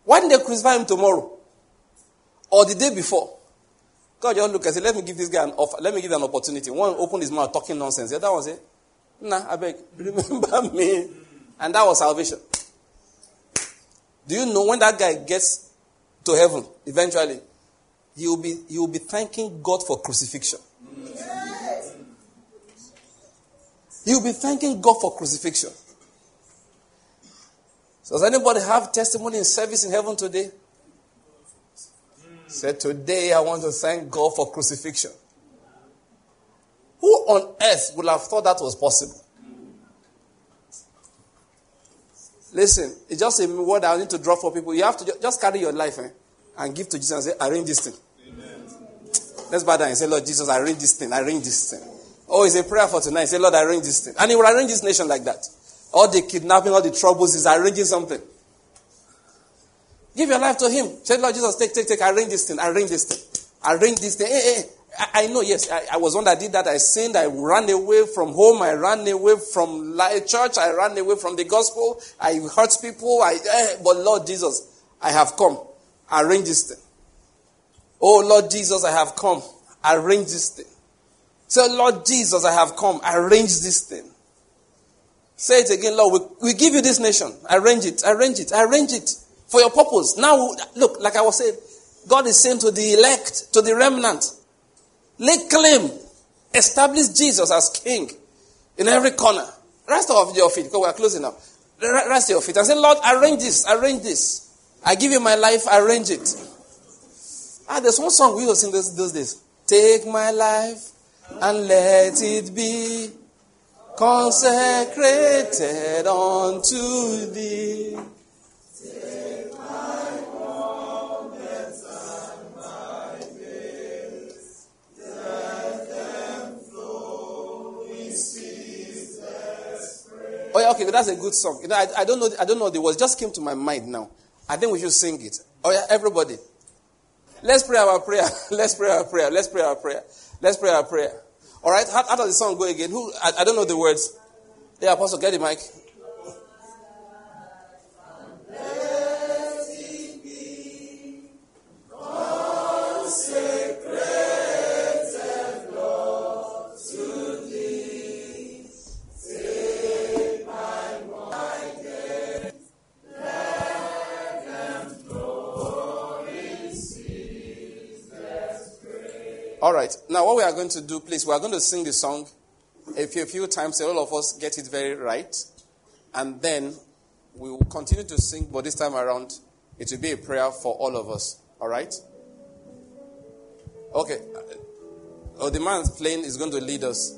Why didn't they crucify him tomorrow? Or the day before? God just look and say, let me give this guy an offer. Let me give an opportunity. One opened his mouth talking nonsense. The other one said, nah, I beg, <laughs> remember me. And that was salvation. Do you know when that guy gets to heaven, eventually, will be, will be thanking God for crucifixion. You'll be thanking God for crucifixion. So does anybody have testimony in service in heaven today? Said today I want to thank God for crucifixion. Who on earth would have thought that was possible? Listen, it's just a word I need to drop for people. You have to just carry your life eh, and give to Jesus and say, arrange this thing. Let's bow down and say, Lord Jesus, arrange this thing, I arrange this thing. Oh, it's a prayer for tonight. Say, Lord, I arrange this thing. And he will arrange this nation like that. All the kidnapping, all the troubles, is arranging something. Give your life to him. Say, Lord Jesus, take, take, take, arrange this thing, arrange this thing. Arrange this thing. Hey, hey, I, I know, yes, I, I, was one that did that. I sinned. I ran away from home. I ran away from church. I ran away from the gospel. I hurt people. I, eh, but Lord Jesus, I have come. Arrange this thing. Oh, Lord Jesus, I have come. Arrange this thing. Say, Lord Jesus, I have come. Arrange this thing. Say it again, Lord. We, we give you this nation. Arrange it. Arrange it. Arrange it for your purpose. Now, look, like I was saying, God is saying to the elect, to the remnant, lay claim, establish Jesus as king in every corner. Rest of your feet, because we are closing up. Rest of your feet and say, Lord, arrange this, arrange this. I give you my life, arrange it. Ah, there's one song we used to sing those, those days. Take my life and let it be consecrated unto thee. Oh yeah, okay, that's a good song. You know, I, I don't know. I don't know the words. Just came to my mind now. I think we should sing it. Oh yeah, everybody. Let's pray our prayer. <laughs> Let's pray our prayer. Let's pray our prayer. Let's pray our prayer. All right. How, how does the song go again? Who? I, I don't know the words. Yeah, Apostle, get the mic. All right. Now, what we are going to do, please, we are going to sing the song a few, a few times so all of us get it very right. And then we will continue to sing, but this time around, it will be a prayer for all of us. All right? Okay. Uh, oh, the man playing is going to lead us.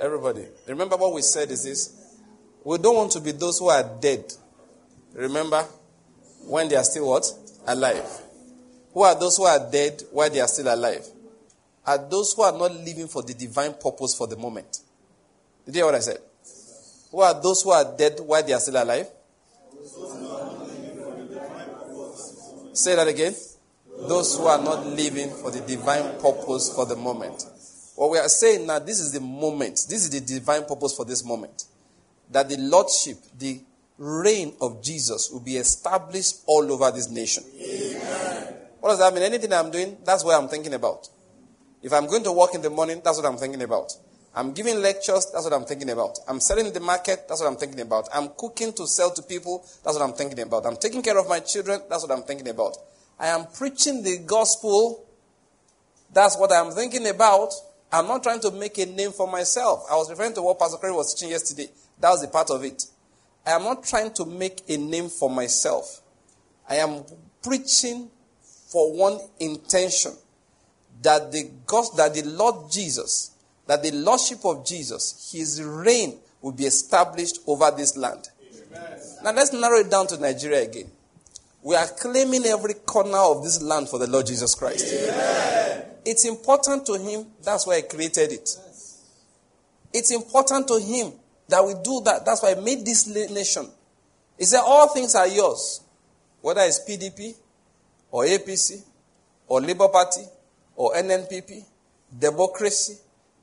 everybody, remember what we said is this we don't want to be those who are dead. Remember? When they are still what? Alive. Who are those who are dead while they are still alive? Are those who are not living for the divine purpose for the moment. Did you hear what I said? Who are those who are dead while they are still alive? Say that again. Those who are not living for the divine purpose for the moment. What we are saying now, this is the moment. This is the divine purpose for this moment that the lordship, the reign of Jesus will be established all over this nation. Amen. What does that mean? Anything I'm doing, that's what I'm thinking about. If I'm going to work in the morning, that's what I'm thinking about. I'm giving lectures, that's what I'm thinking about. I'm selling in the market, that's what I'm thinking about. I'm cooking to sell to people, that's what I'm thinking about. I'm taking care of my children, that's what I'm thinking about. I am preaching the gospel, that's what I'm thinking about. I'm not trying to make a name for myself. I was referring to what Pastor Curry was teaching yesterday. That was a part of it. I am not trying to make a name for myself. I am preaching for one intention that the God, that the Lord Jesus, that the Lordship of Jesus, His reign will be established over this land. Amen. Now let's narrow it down to Nigeria again. We are claiming every corner of this land for the Lord Jesus Christ. Amen. It's important to Him. That's why I created it. It's important to Him that we do that. That's why I made this nation. He said, All things are yours, whether it's PDP or APC or Labour Party or NNPP, democracy,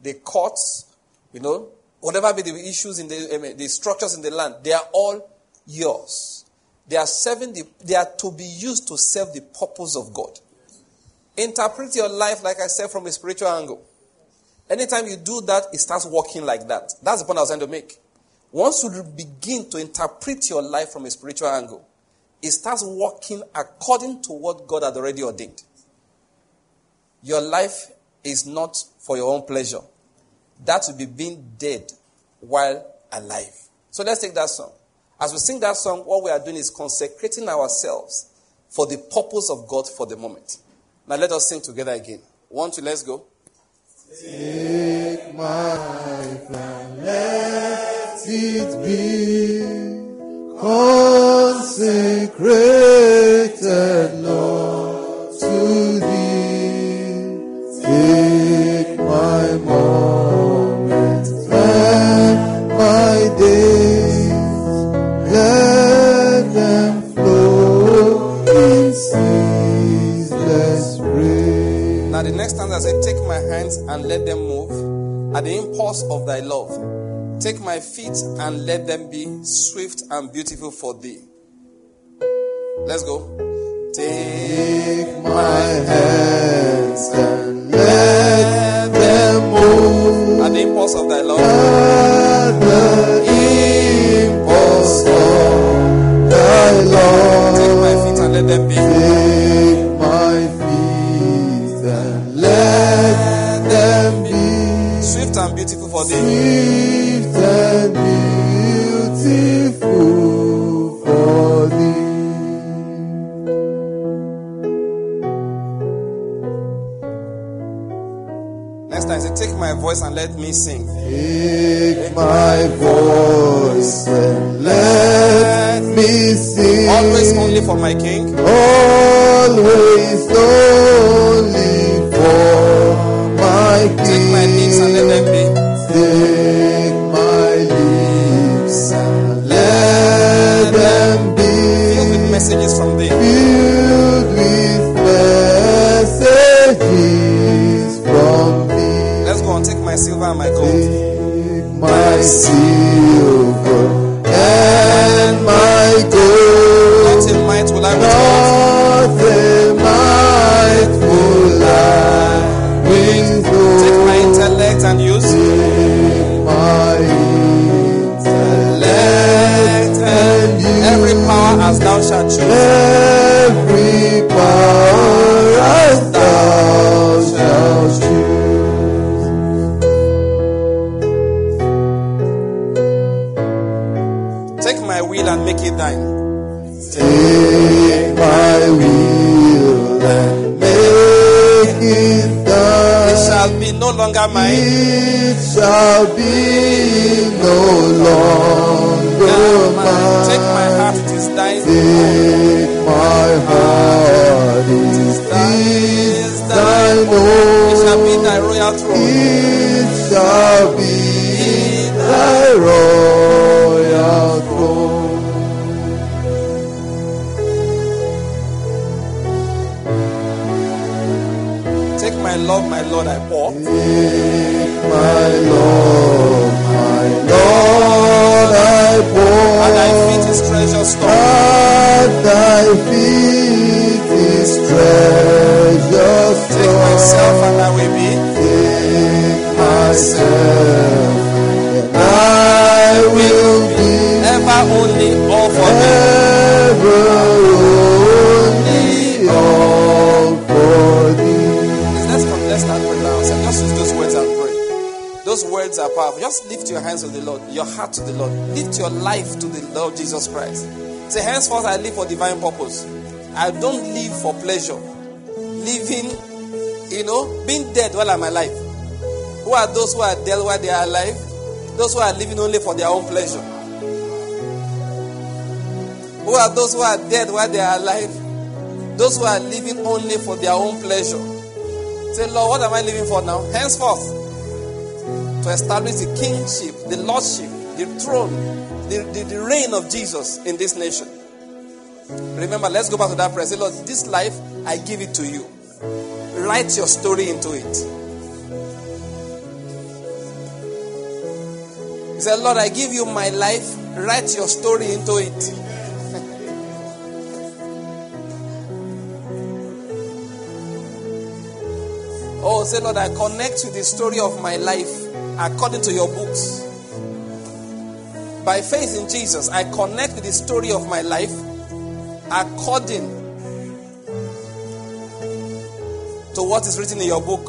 the courts, you know, whatever be the issues in the, the structures in the land, they are all yours. They are serving the, they are to be used to serve the purpose of God. Interpret your life, like I said, from a spiritual angle. Anytime you do that, it starts working like that. That's the point I was trying to make. Once you begin to interpret your life from a spiritual angle, it starts working according to what God had already ordained. Your life is not for your own pleasure. That will be being dead while alive. So let's take that song. As we sing that song, what we are doing is consecrating ourselves for the purpose of God for the moment. Now let us sing together again. One, two, let's go. Take my and let it be consecrated, Lord, my hands and let them move at the impulse of thy love. Take my feet and let them be swift and beautiful for thee. Let's go. Take my hands and let them move At the impulse of thy love. at the impulse of thy Take love. my feet and let them be. For thee. swift and beautiful for thee. Next time, say, take my voice and let me sing. Take my voice and let me sing. Always only for my King. Always only for my King. Take my lips and let them be. Take my silver and my gold. Take my silver no longer. Eh? It shall be no longer eh, mine. Take my heart, it is thine. Take my heart, it is thine oh. It shall be thy royal throne. It shall be thy royal throne. Take my love, my Lord, I My Lord, my Lord, I pour. At thy feet is treasure store. Treasure Take myself and I will Just lift your hands to the Lord, your heart to the Lord. Lift your life to the Lord Jesus Christ. Say, henceforth I live for divine purpose. I don't live for pleasure. Living, you know, being dead while I'm alive. Who are those who are dead while they are alive? Those who are living only for their own pleasure. Who are those who are dead while they are alive? Those who are living only for their own pleasure. Say, Lord, what am I living for now? Henceforth, to establish the kingship, the lordship, the throne, the, the, the reign of Jesus in this nation. Remember, let's go back to that prayer. Say, Lord, this life, I give it to you. Write your story into it. He said, Lord, I give you my life. Write your story into it. <laughs> oh, say, Lord, I connect to the story of my life according to your books. By faith in Jesus, I connect with the story of my life according to what is written in your book.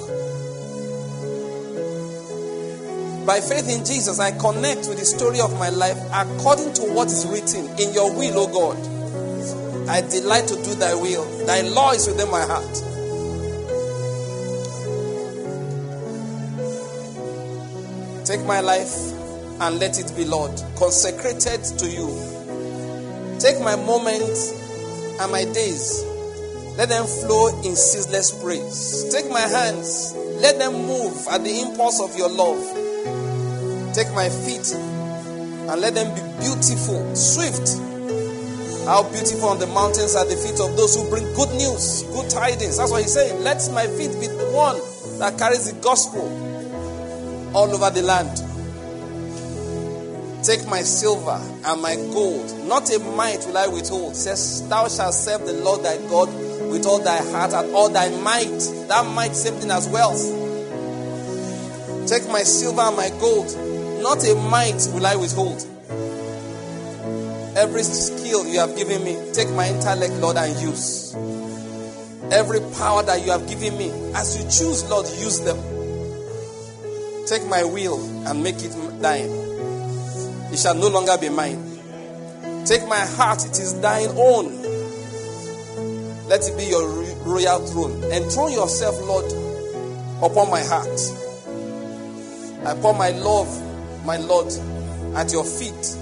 By faith in Jesus, I connect with the story of my life according to what is written in your will, O God. I delight to do thy will. Thy law is within my heart. Take my life and let it be, Lord, consecrated to you. Take my moments and my days, let them flow in ceaseless praise. Take my hands, let them move at the impulse of your love. Take my feet and let them be beautiful, swift. How beautiful on the mountains are the feet of those who bring good news, good tidings. That's what he's saying. Let my feet be the one that carries the gospel all over the land. Take my silver and my gold, not a mite will I withhold. Says, Thou shalt serve the Lord thy God with all thy heart and all thy might. That might, same thing as wealth. Take my silver and my gold, not a mite will I withhold. Every skill you have given me, take my intellect, Lord, and use. Every power that you have given me, as you choose, Lord, use them. Take my will and make it thine. It shall no longer be mine. Take my heart, it is thine own. Let it be your royal throne. Enthrone yourself, Lord, upon my heart. I pour my love, my Lord, at your feet.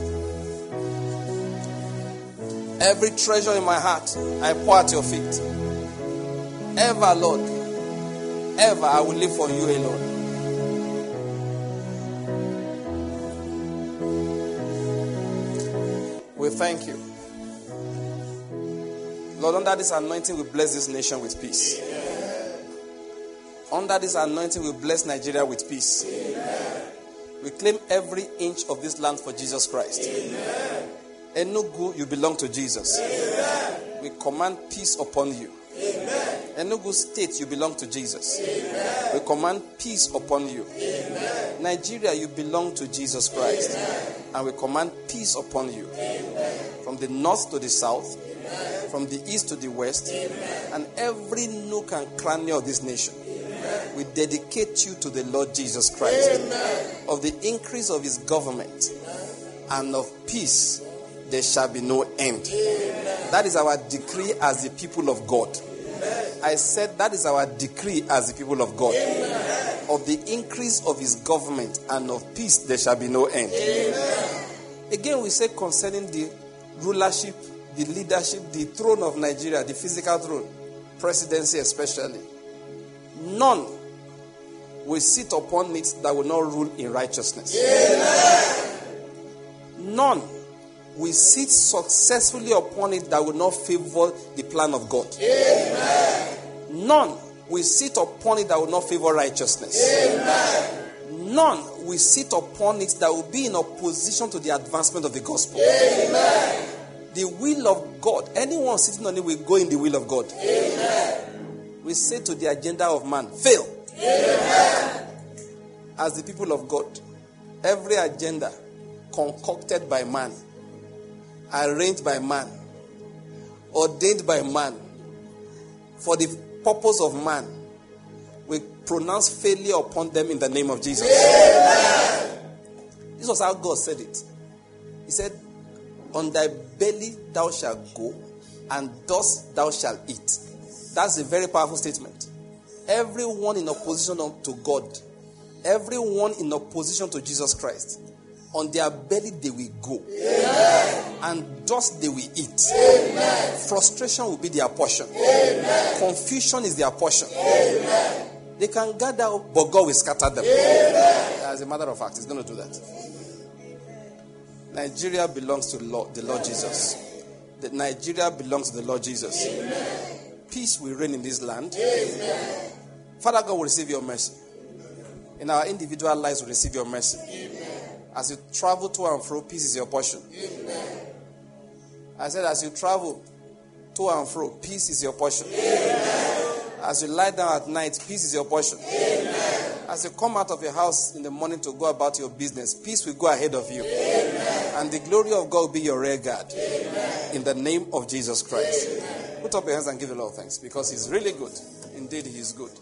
Every treasure in my heart, I pour at your feet. Ever, Lord, ever I will live for you alone. We thank you. Lord, under this anointing, we bless this nation with peace. Under this anointing, we bless Nigeria with peace. We claim every inch of this land for Jesus Christ. Enugu, you belong to Jesus. We command peace upon you. Enugu State, you belong to Jesus. We command peace upon you. Nigeria, you belong to Jesus Christ. And we command peace upon you. From the north to the south, from the east to the west, and every nook and cranny of this nation. We dedicate you to the Lord Jesus Christ. Of the increase of his government and of peace, there shall be no end. That is our decree as the people of God. I said that is our decree as the people of God. Of the increase of his government and of peace, there shall be no end. Again, we say concerning the rulership, the leadership, the throne of Nigeria, the physical throne, presidency especially. None will sit upon it that will not rule in righteousness. None will sit successfully upon it that will not favor the plan of God. None will sit upon it that will not favor righteousness. None will sit upon it that will be in opposition to the advancement of the gospel. The will of God, anyone sitting on it will go in the will of God. We say to the agenda of man, fail. As the people of God, every agenda concocted by man, arranged by man, ordained by man, for the purpose of man, we pronounce failure upon them in the name of Jesus. This was how God said it. He said, On thy belly thou shalt go, and thus thou shalt eat. That's a very powerful statement. Everyone in opposition to God, everyone in opposition to Jesus Christ, on their belly they will go, and dust they will eat. Frustration will be their portion, confusion is their portion. They can gather, but God will scatter them. As a matter of fact, He's going to do that. Nigeria belongs to the Lord, the Lord Jesus. The Nigeria belongs to the Lord Jesus. Peace will reign in this land. Father God will receive your mercy. In our individual lives, will receive your mercy. As you travel to and fro, peace is your portion. I said, as you travel to and fro, peace is your portion. As you lie down at night, peace is your portion. As you come out of your house in the morning to go about your business, peace will go ahead of you. And the glory of God will be your rear guard. In the name of Jesus Christ. Put up your hands and give the Lord thanks because He's really good. Indeed, He is good.